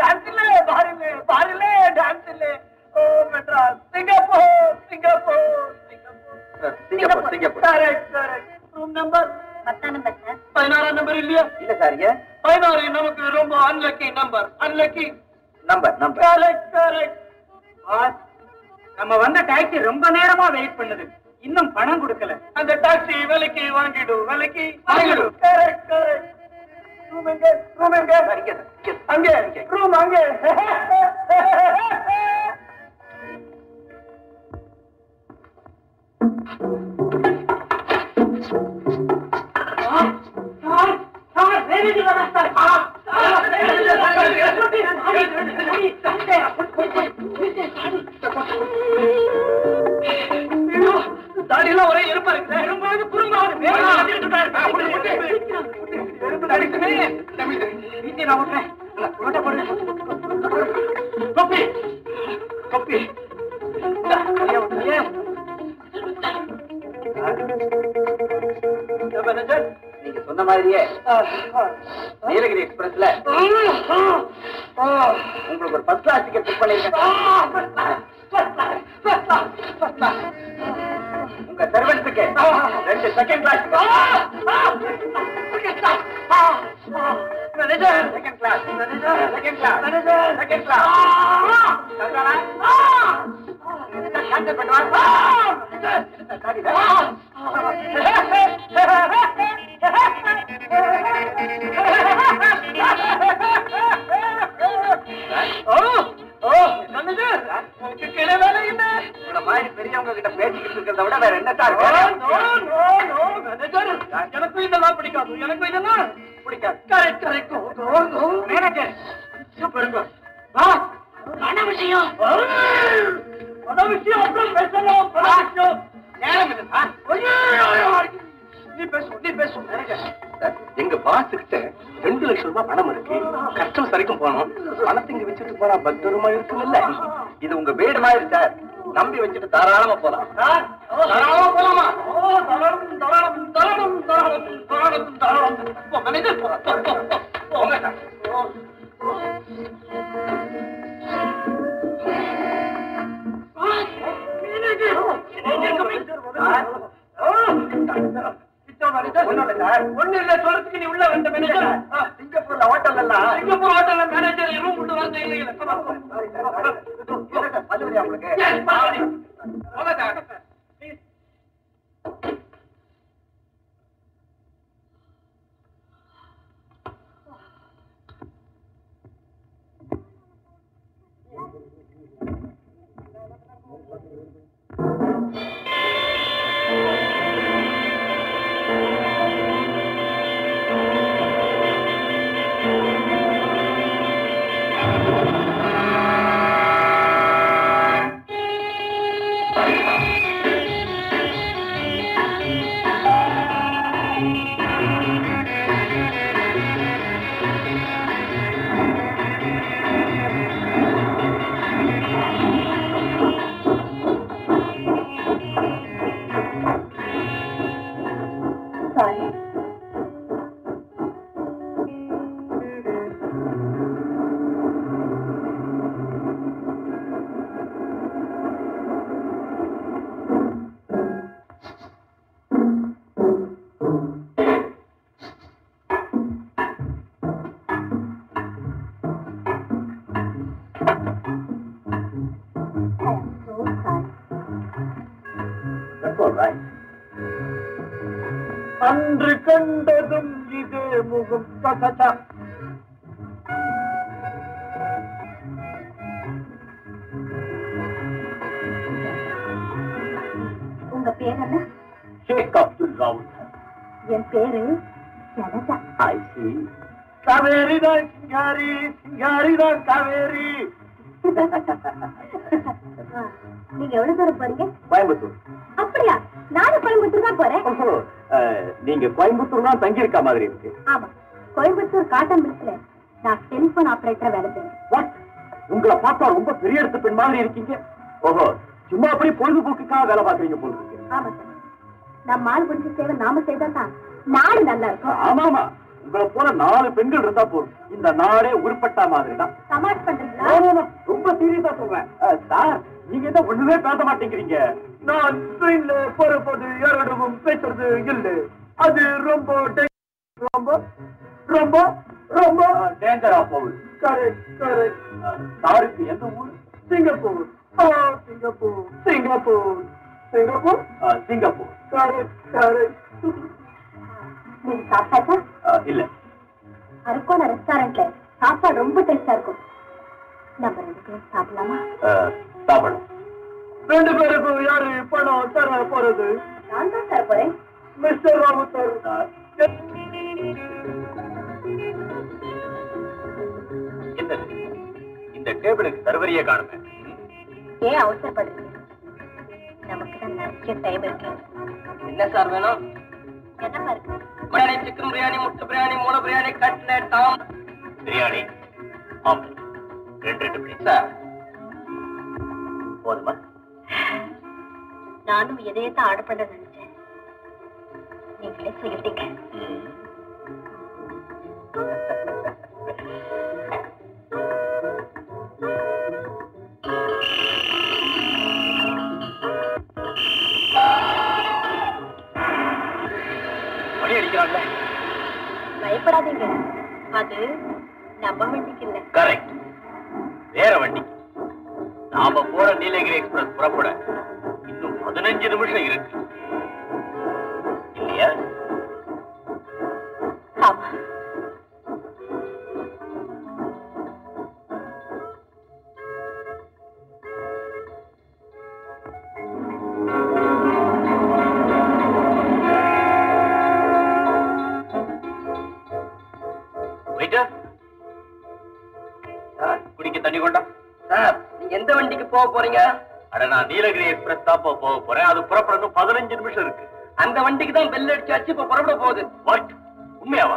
டான்ஸ் இல்ல பாரில பாரில டான்ஸ் இல்ல. ஓ Madras Singapore Singapore Singapore. Singapore Singapore. Correct correct room number பத்தாம் நம்பர் சார் பதினாறாம் நம்பர் இல்லையா? இல்ல சார் ஏன்? பதினாறு நமக்கு ரொம்ப unlucky number unlucky number number correct correct நம்ம வந்த டாக்ஸி ரொம்ப நேரமா வெயிட் பண்ணுது. இன்னும் பணம் கொடுக்கல. அந்த டாக்ஸி விலைக்கு வாங்கிடு விலைக்கு வாங்கிடு. கரெக்ட் கரெக்ட் ரூம் எங்க? ரூம் எங்க? சார் அங்கே. ரூம் அங்கே. [laughs] தாடியெல்லாம் ஒரே எறும்பா இருக்கு எறும்பாவது குறும்பாவது எறும்பு அடிக்குமே வீட்டை நான் விட்டுறேன் ஓட்ட போடு கொப்பி கொப்பி இந்தா, நீங்க சொன்ன மாதிரியே. நீலகிரி எக்ஸ்பிரஸ்ல உங்களுக்கு ஒரு ஃபர்ஸ்ட் கிளாஸ் டிக்கெட் புக் பண்ணிருக்கேன். உங்க சர்வன்ஸுக்கு ரெண்டு second class second class second class second class cancel பண்ணுவா உங்களை மாதிரி பெரியவங்க கிட்ட பேசிக்கிட்டு இருக்கிறத விட வேற என்ன சார்? வேலை? எனக்கும் இதெல்லாம் பிடிக்காது எனக்கும் இதெல்லாம் பிடிக்காது. கரெக்ட் கரெக்ட் மேனேஜர் சூப்பருங்க வா. பண விஷயம்? பண விஷயம் அப்புறம் பேசலாம் பண விஷயம். நேரம் இல்லை சார். நீ பேசு நீ எங்க பாஸ் கிட்ட ரெண்டு லட்சம் ரூபாய் பணம் இருக்கு. கஸ்டமர்ஸ் வரைக்கும் போனோம் பணத்தை இங்க வச்சுட்டு போனா பத்திரமா இருக்குல்ல இது உங்க வீடு மாதிரி சார் நம்பி வச்சுட்டு தாராளமா போலாம். தாராளமா போலாமா? தாராளம் தாராளம் தாராளம் தாராளம் தாராளம். தாராளம் மேனேஜர் போங்க சார். போறீங்க? கோயம்புத்தூர். அப்படியா? நானும் கோயம்புத்தூர் தான் போறேன். நீங்க கோயம்புத்தூர் தான் தங்கி இருக்க மாதிரி இருக்கு. ஆமா. கோயம்புத்தூர் காட்டன் மில்ஸ்ல நான் டெலிபோன் ஆபரேட்டரா வேலை? உங்களை பார்த்தா ரொம்ப பெரிய இடத்து பெண் மாதிரி இருக்கீங்க. ஓஹோ. சும்மா அப்படி பொழுதுபோக்குக்காக வேலை பாக்குறீங்க போல இருக்கு. ஆமா சார். நம்ம ஆள் சேவை நாம செய்தா தான் நாடு நல்லா இருக்கும். ஆமாமா. உங்களை போல நாலு பெண்கள் இருந்தா போதும். இந்த நாடே உருப்பட்டா மாதிரி தான் சமாளிச்சு பண்றீங்களா ரொம்ப சீரியஸா சொல்றேன். சார் நீங்க என்ன ஒண்ணுமே பேச மாட்டேங்கிறீங்க. நான் ட்ரெயின்ல போறபோது யாரிடமும் பேசுறது இல்லை. அது ரொம்ப ரொம்ப ரொம்ப ரொம்ப டேஞ்சரா போகுது. கரெக்ட் கரெக்ட் அஹ், சாருக்கு எந்த ஊர்? Singapore. Singapore Singapore Singapore. Singapore. Correct correct நீங்க சாப்பிட்டாச்சா? அஹ், இல்ல. அரக்கோண ரெஸ்டாரண்ட்ல சாப்பாடு ரொம்ப டேஸ்டா இருக்கும். நம்ம ரெண்டு பேரும் சாப்பிடலாமா? சாப்பிடலாம் ரெண்டு பேருக்கும் யாரு பணம் தர போறது? நான் தான் தர போறேன். மிஸ்டர் என்னது? இந்த டேபிளுக்கு சர்வரியே காணுமே. ஏன் அவசரப்படுறீங்க நமக்கு தான் நிறைய டைம் இருக்கு. என்ன சார் வேணும்? என்னப்பா இருக்கு? பிரியாணி சிக்கன் பிரியாணி முட்டை பிரியாணி மூளை பிரியாணி கட்லெட் டாம். பிரியாணி? ஆம்லெட் ரெண்டு ரெண்டு பிளேட் சார். போதுமா? நானும் இதையே தான் ஆர்டர் பண்ண நினைச்சேன் நீங்களே சொல்லிட்டீங்க? பயப்படாதீங்க. அது நம்ம வண்டிக்கு புறப்பட. இன்னும் பதினஞ்சு நிமிஷம் இருக்கு. இல்லையா? குடிக்க தண்ணி கொண்டா? சார் நீங்க எந்த வண்டிக்கு போக போறீங்க? நான் நீலகிரி எக்ஸ்பிரஸ் தான் போக போறேன். அது புறப்படணும் பதினஞ்சு நிமிஷம் இருக்கு. அந்த வண்டிக்கு தான் பெல் அடிச்சாச்சு இப்ப புறப்பட போகுது. வாட் உண்மையாவா?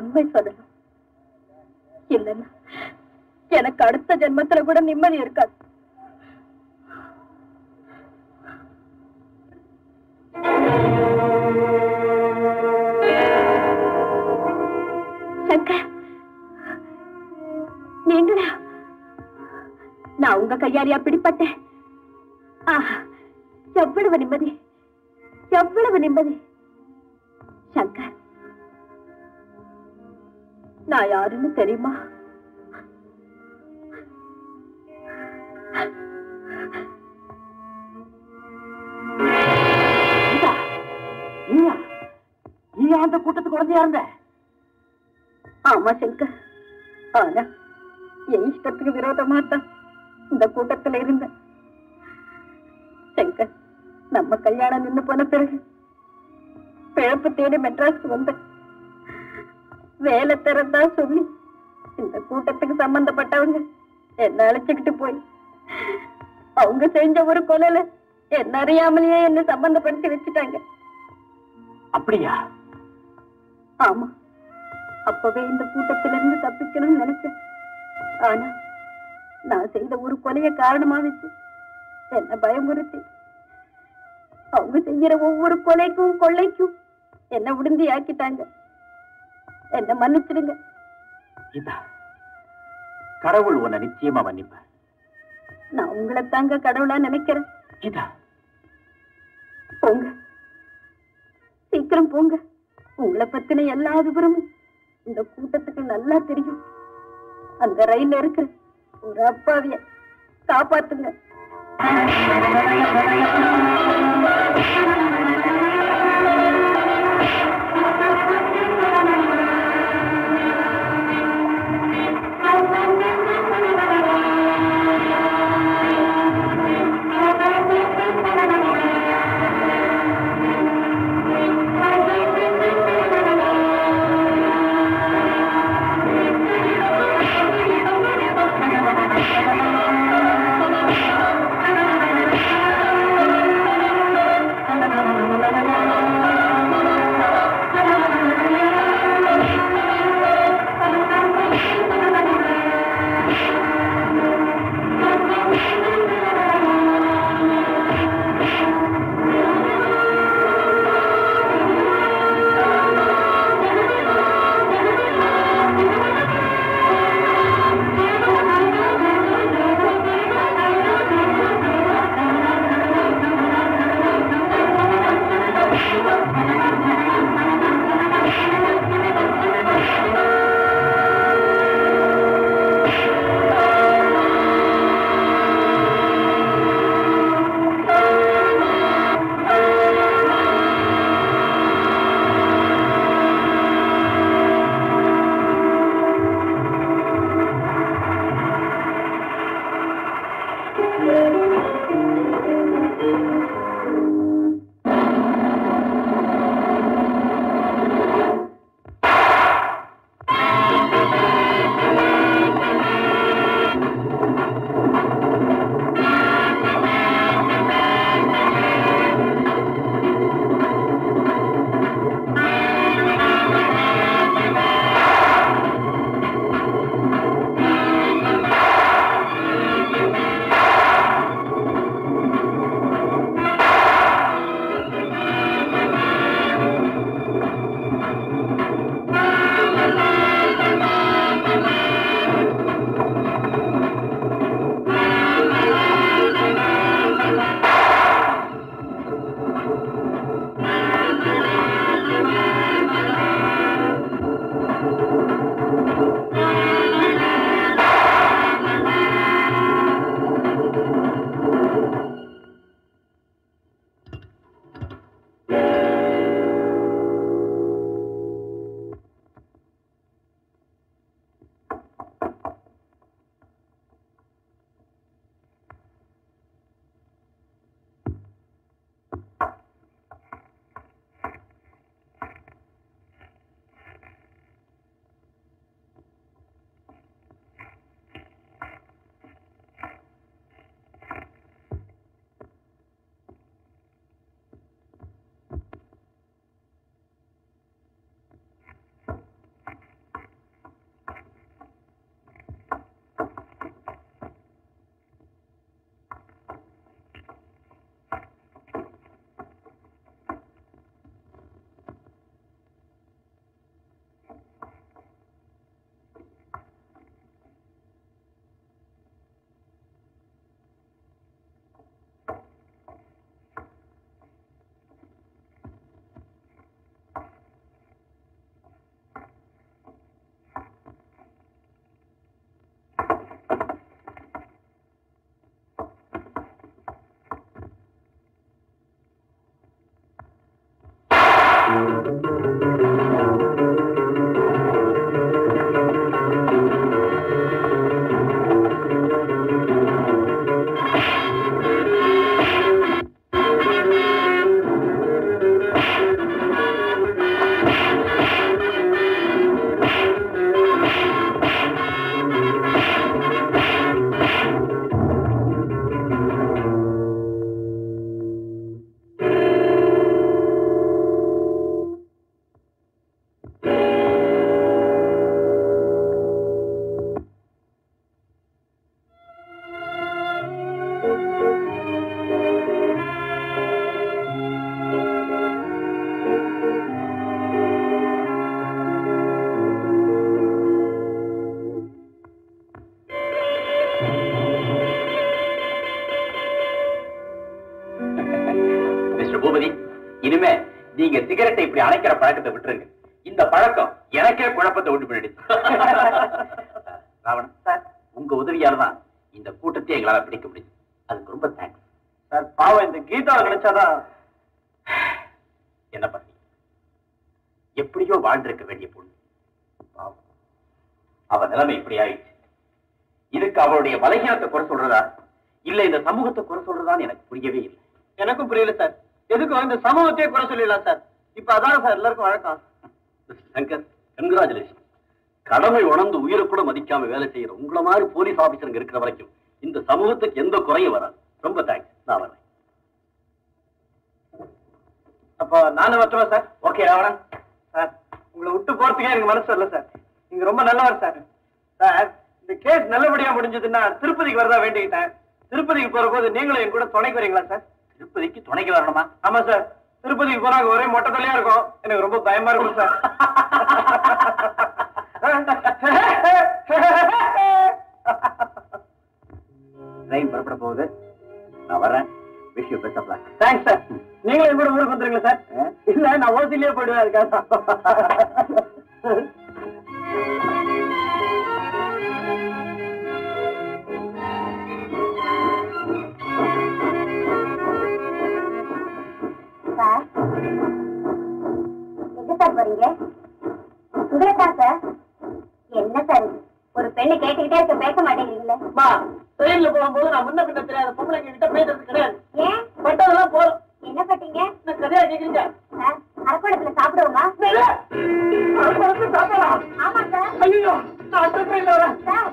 உண்மை சொல்லணும். இல்லைன்னா எனக்கு அடுத்த ஜென்மத்துல கூட நிம்மதி இருக்காது. சங்கர் நீங்களா? நான் உங்க கையாலியா பிடிப்பட்டேன். எவ்வளவு நிம்மதி எவ்வளவு நிம்மதி. சங்கர் நான் யாருன்னு தெரியுமா? அந்த கூட்டத்துக்கு குழந்தையா இருந்த ஆமா சங்கர். ஆனா என் இஷ்டத்துக்கு விரோதமா தான் இந்த கூட்டத்துல இருந்தேன். சங்கர் நம்ம கல்யாணம் நின்னு போன பிறகு பிழப்பு தேடி மெட்ராஸ்க்கு வந்தேன். வேலை தரதா சொல்லி. இந்த கூட்டத்துக்கு சம்பந்தப்பட்டவங்க என்ன அழைச்சுக்கிட்டு போய் அவங்க செஞ்ச ஒரு கொலையில என்ன அறியாமலேயே என்ன சம்பந்தப்படுத்தி வச்சுட்டாங்க. அப்படியா? ஆமா. அப்பவே இந்த கூட்டத்தில இருந்து தப்பிக்கணும்னு நினைச்சேன். ஆனா நான் செய்த ஒரு கொலைய காரணமா வச்சு என்ன பயமுறுத்தி அவங்க செய்யற ஒவ்வொரு கொலைக்கும் கொள்ளைக்கும் என்ன உடுந்தி ஆக்கிட்டாங்க என்ன மன்னிச்சிடுங்க. கீதா கடவுள் உன்னை நிச்சயமா மன்னிப்பார். நான் உங்களை தாங்க கடவுளா நினைக்கிறேன். கீதா. போங்க. சீக்கிரம் போங்க. உங்களை பத்தின எல்லா விவரமும் இந்த கூட்டத்துக்கு நல்லா தெரியும். அந்த ரயில்ல இருக்கிற ஒரு அப்பாவிய காப்பாத்துங்க. இந்த சமூகத்தையே குறை சொல்லிடலாம் சார். இப்ப அதான் சார் எல்லாருக்கும் வழக்கம். சங்கர் கங்க்ராச்சுலேஷன் கடமை உணர்ந்து உயிரை கூட மதிக்காம வேலை செய்யற உங்களை மாதிரி போலீஸ் ஆபீசருங்க இருக்கிற வரைக்கும் இந்த சமூகத்துக்கு எந்த குறையும் வராது. ரொம்ப தேங்க்ஸ் நான் வரேன். அப்போ நானும் வரட்டுமா சார்? ஓகே ராவணன் சார் உங்களை விட்டு போறதுக்கே எனக்கு மனசு வரல சார். நீங்க ரொம்ப நல்லவர் சார். சார் இந்த கேஸ் நல்லபடியா முடிஞ்சதுன்னா திருப்பதிக்கு வரதா வேண்டிக்கிட்டேன். திருப்பதிக்கு போற போது நீங்களும் என் கூட துணைக்கு வரீங்களா சார்? திருப்பதிக்கு துணைக்கு வரணுமா? ஆமா சார். திருப்பதிக்கு போனா அங்க ஒரே மொட்டை தலையா இருக்கும். எனக்கு ரொம்ப பயமா இருக்கும் சார். ட்ரெயின் புறப்பட போகுது. நான் வரேன் wish you best of luck thanks sir நீங்களும் என் கூட ஊருக்கு வந்துருங்களா சார். இல்ல நான் ஓசிலேயே போயிடுவேன் எங்க சார் போறீங்க? உங்களா சார் என்ன சார் ஒரு பெண்ணு கேட்டுக்கிட்டே இருக்க பேச மாட்டேங்கிறீங்களே. மா ட்ரெயின்ல போகும்போது நான் முன்ன பின்ன தெரியாத பொம்பளைங்க ஏன்? பட்டதெல்லாம் போறோம் என்ன பட்டீங்க? இந்த கதையா கேக்குறீங்க? அரக்கோணத்துல சார் ஐயோ அடுத்த ட்ரெயின்ல சார்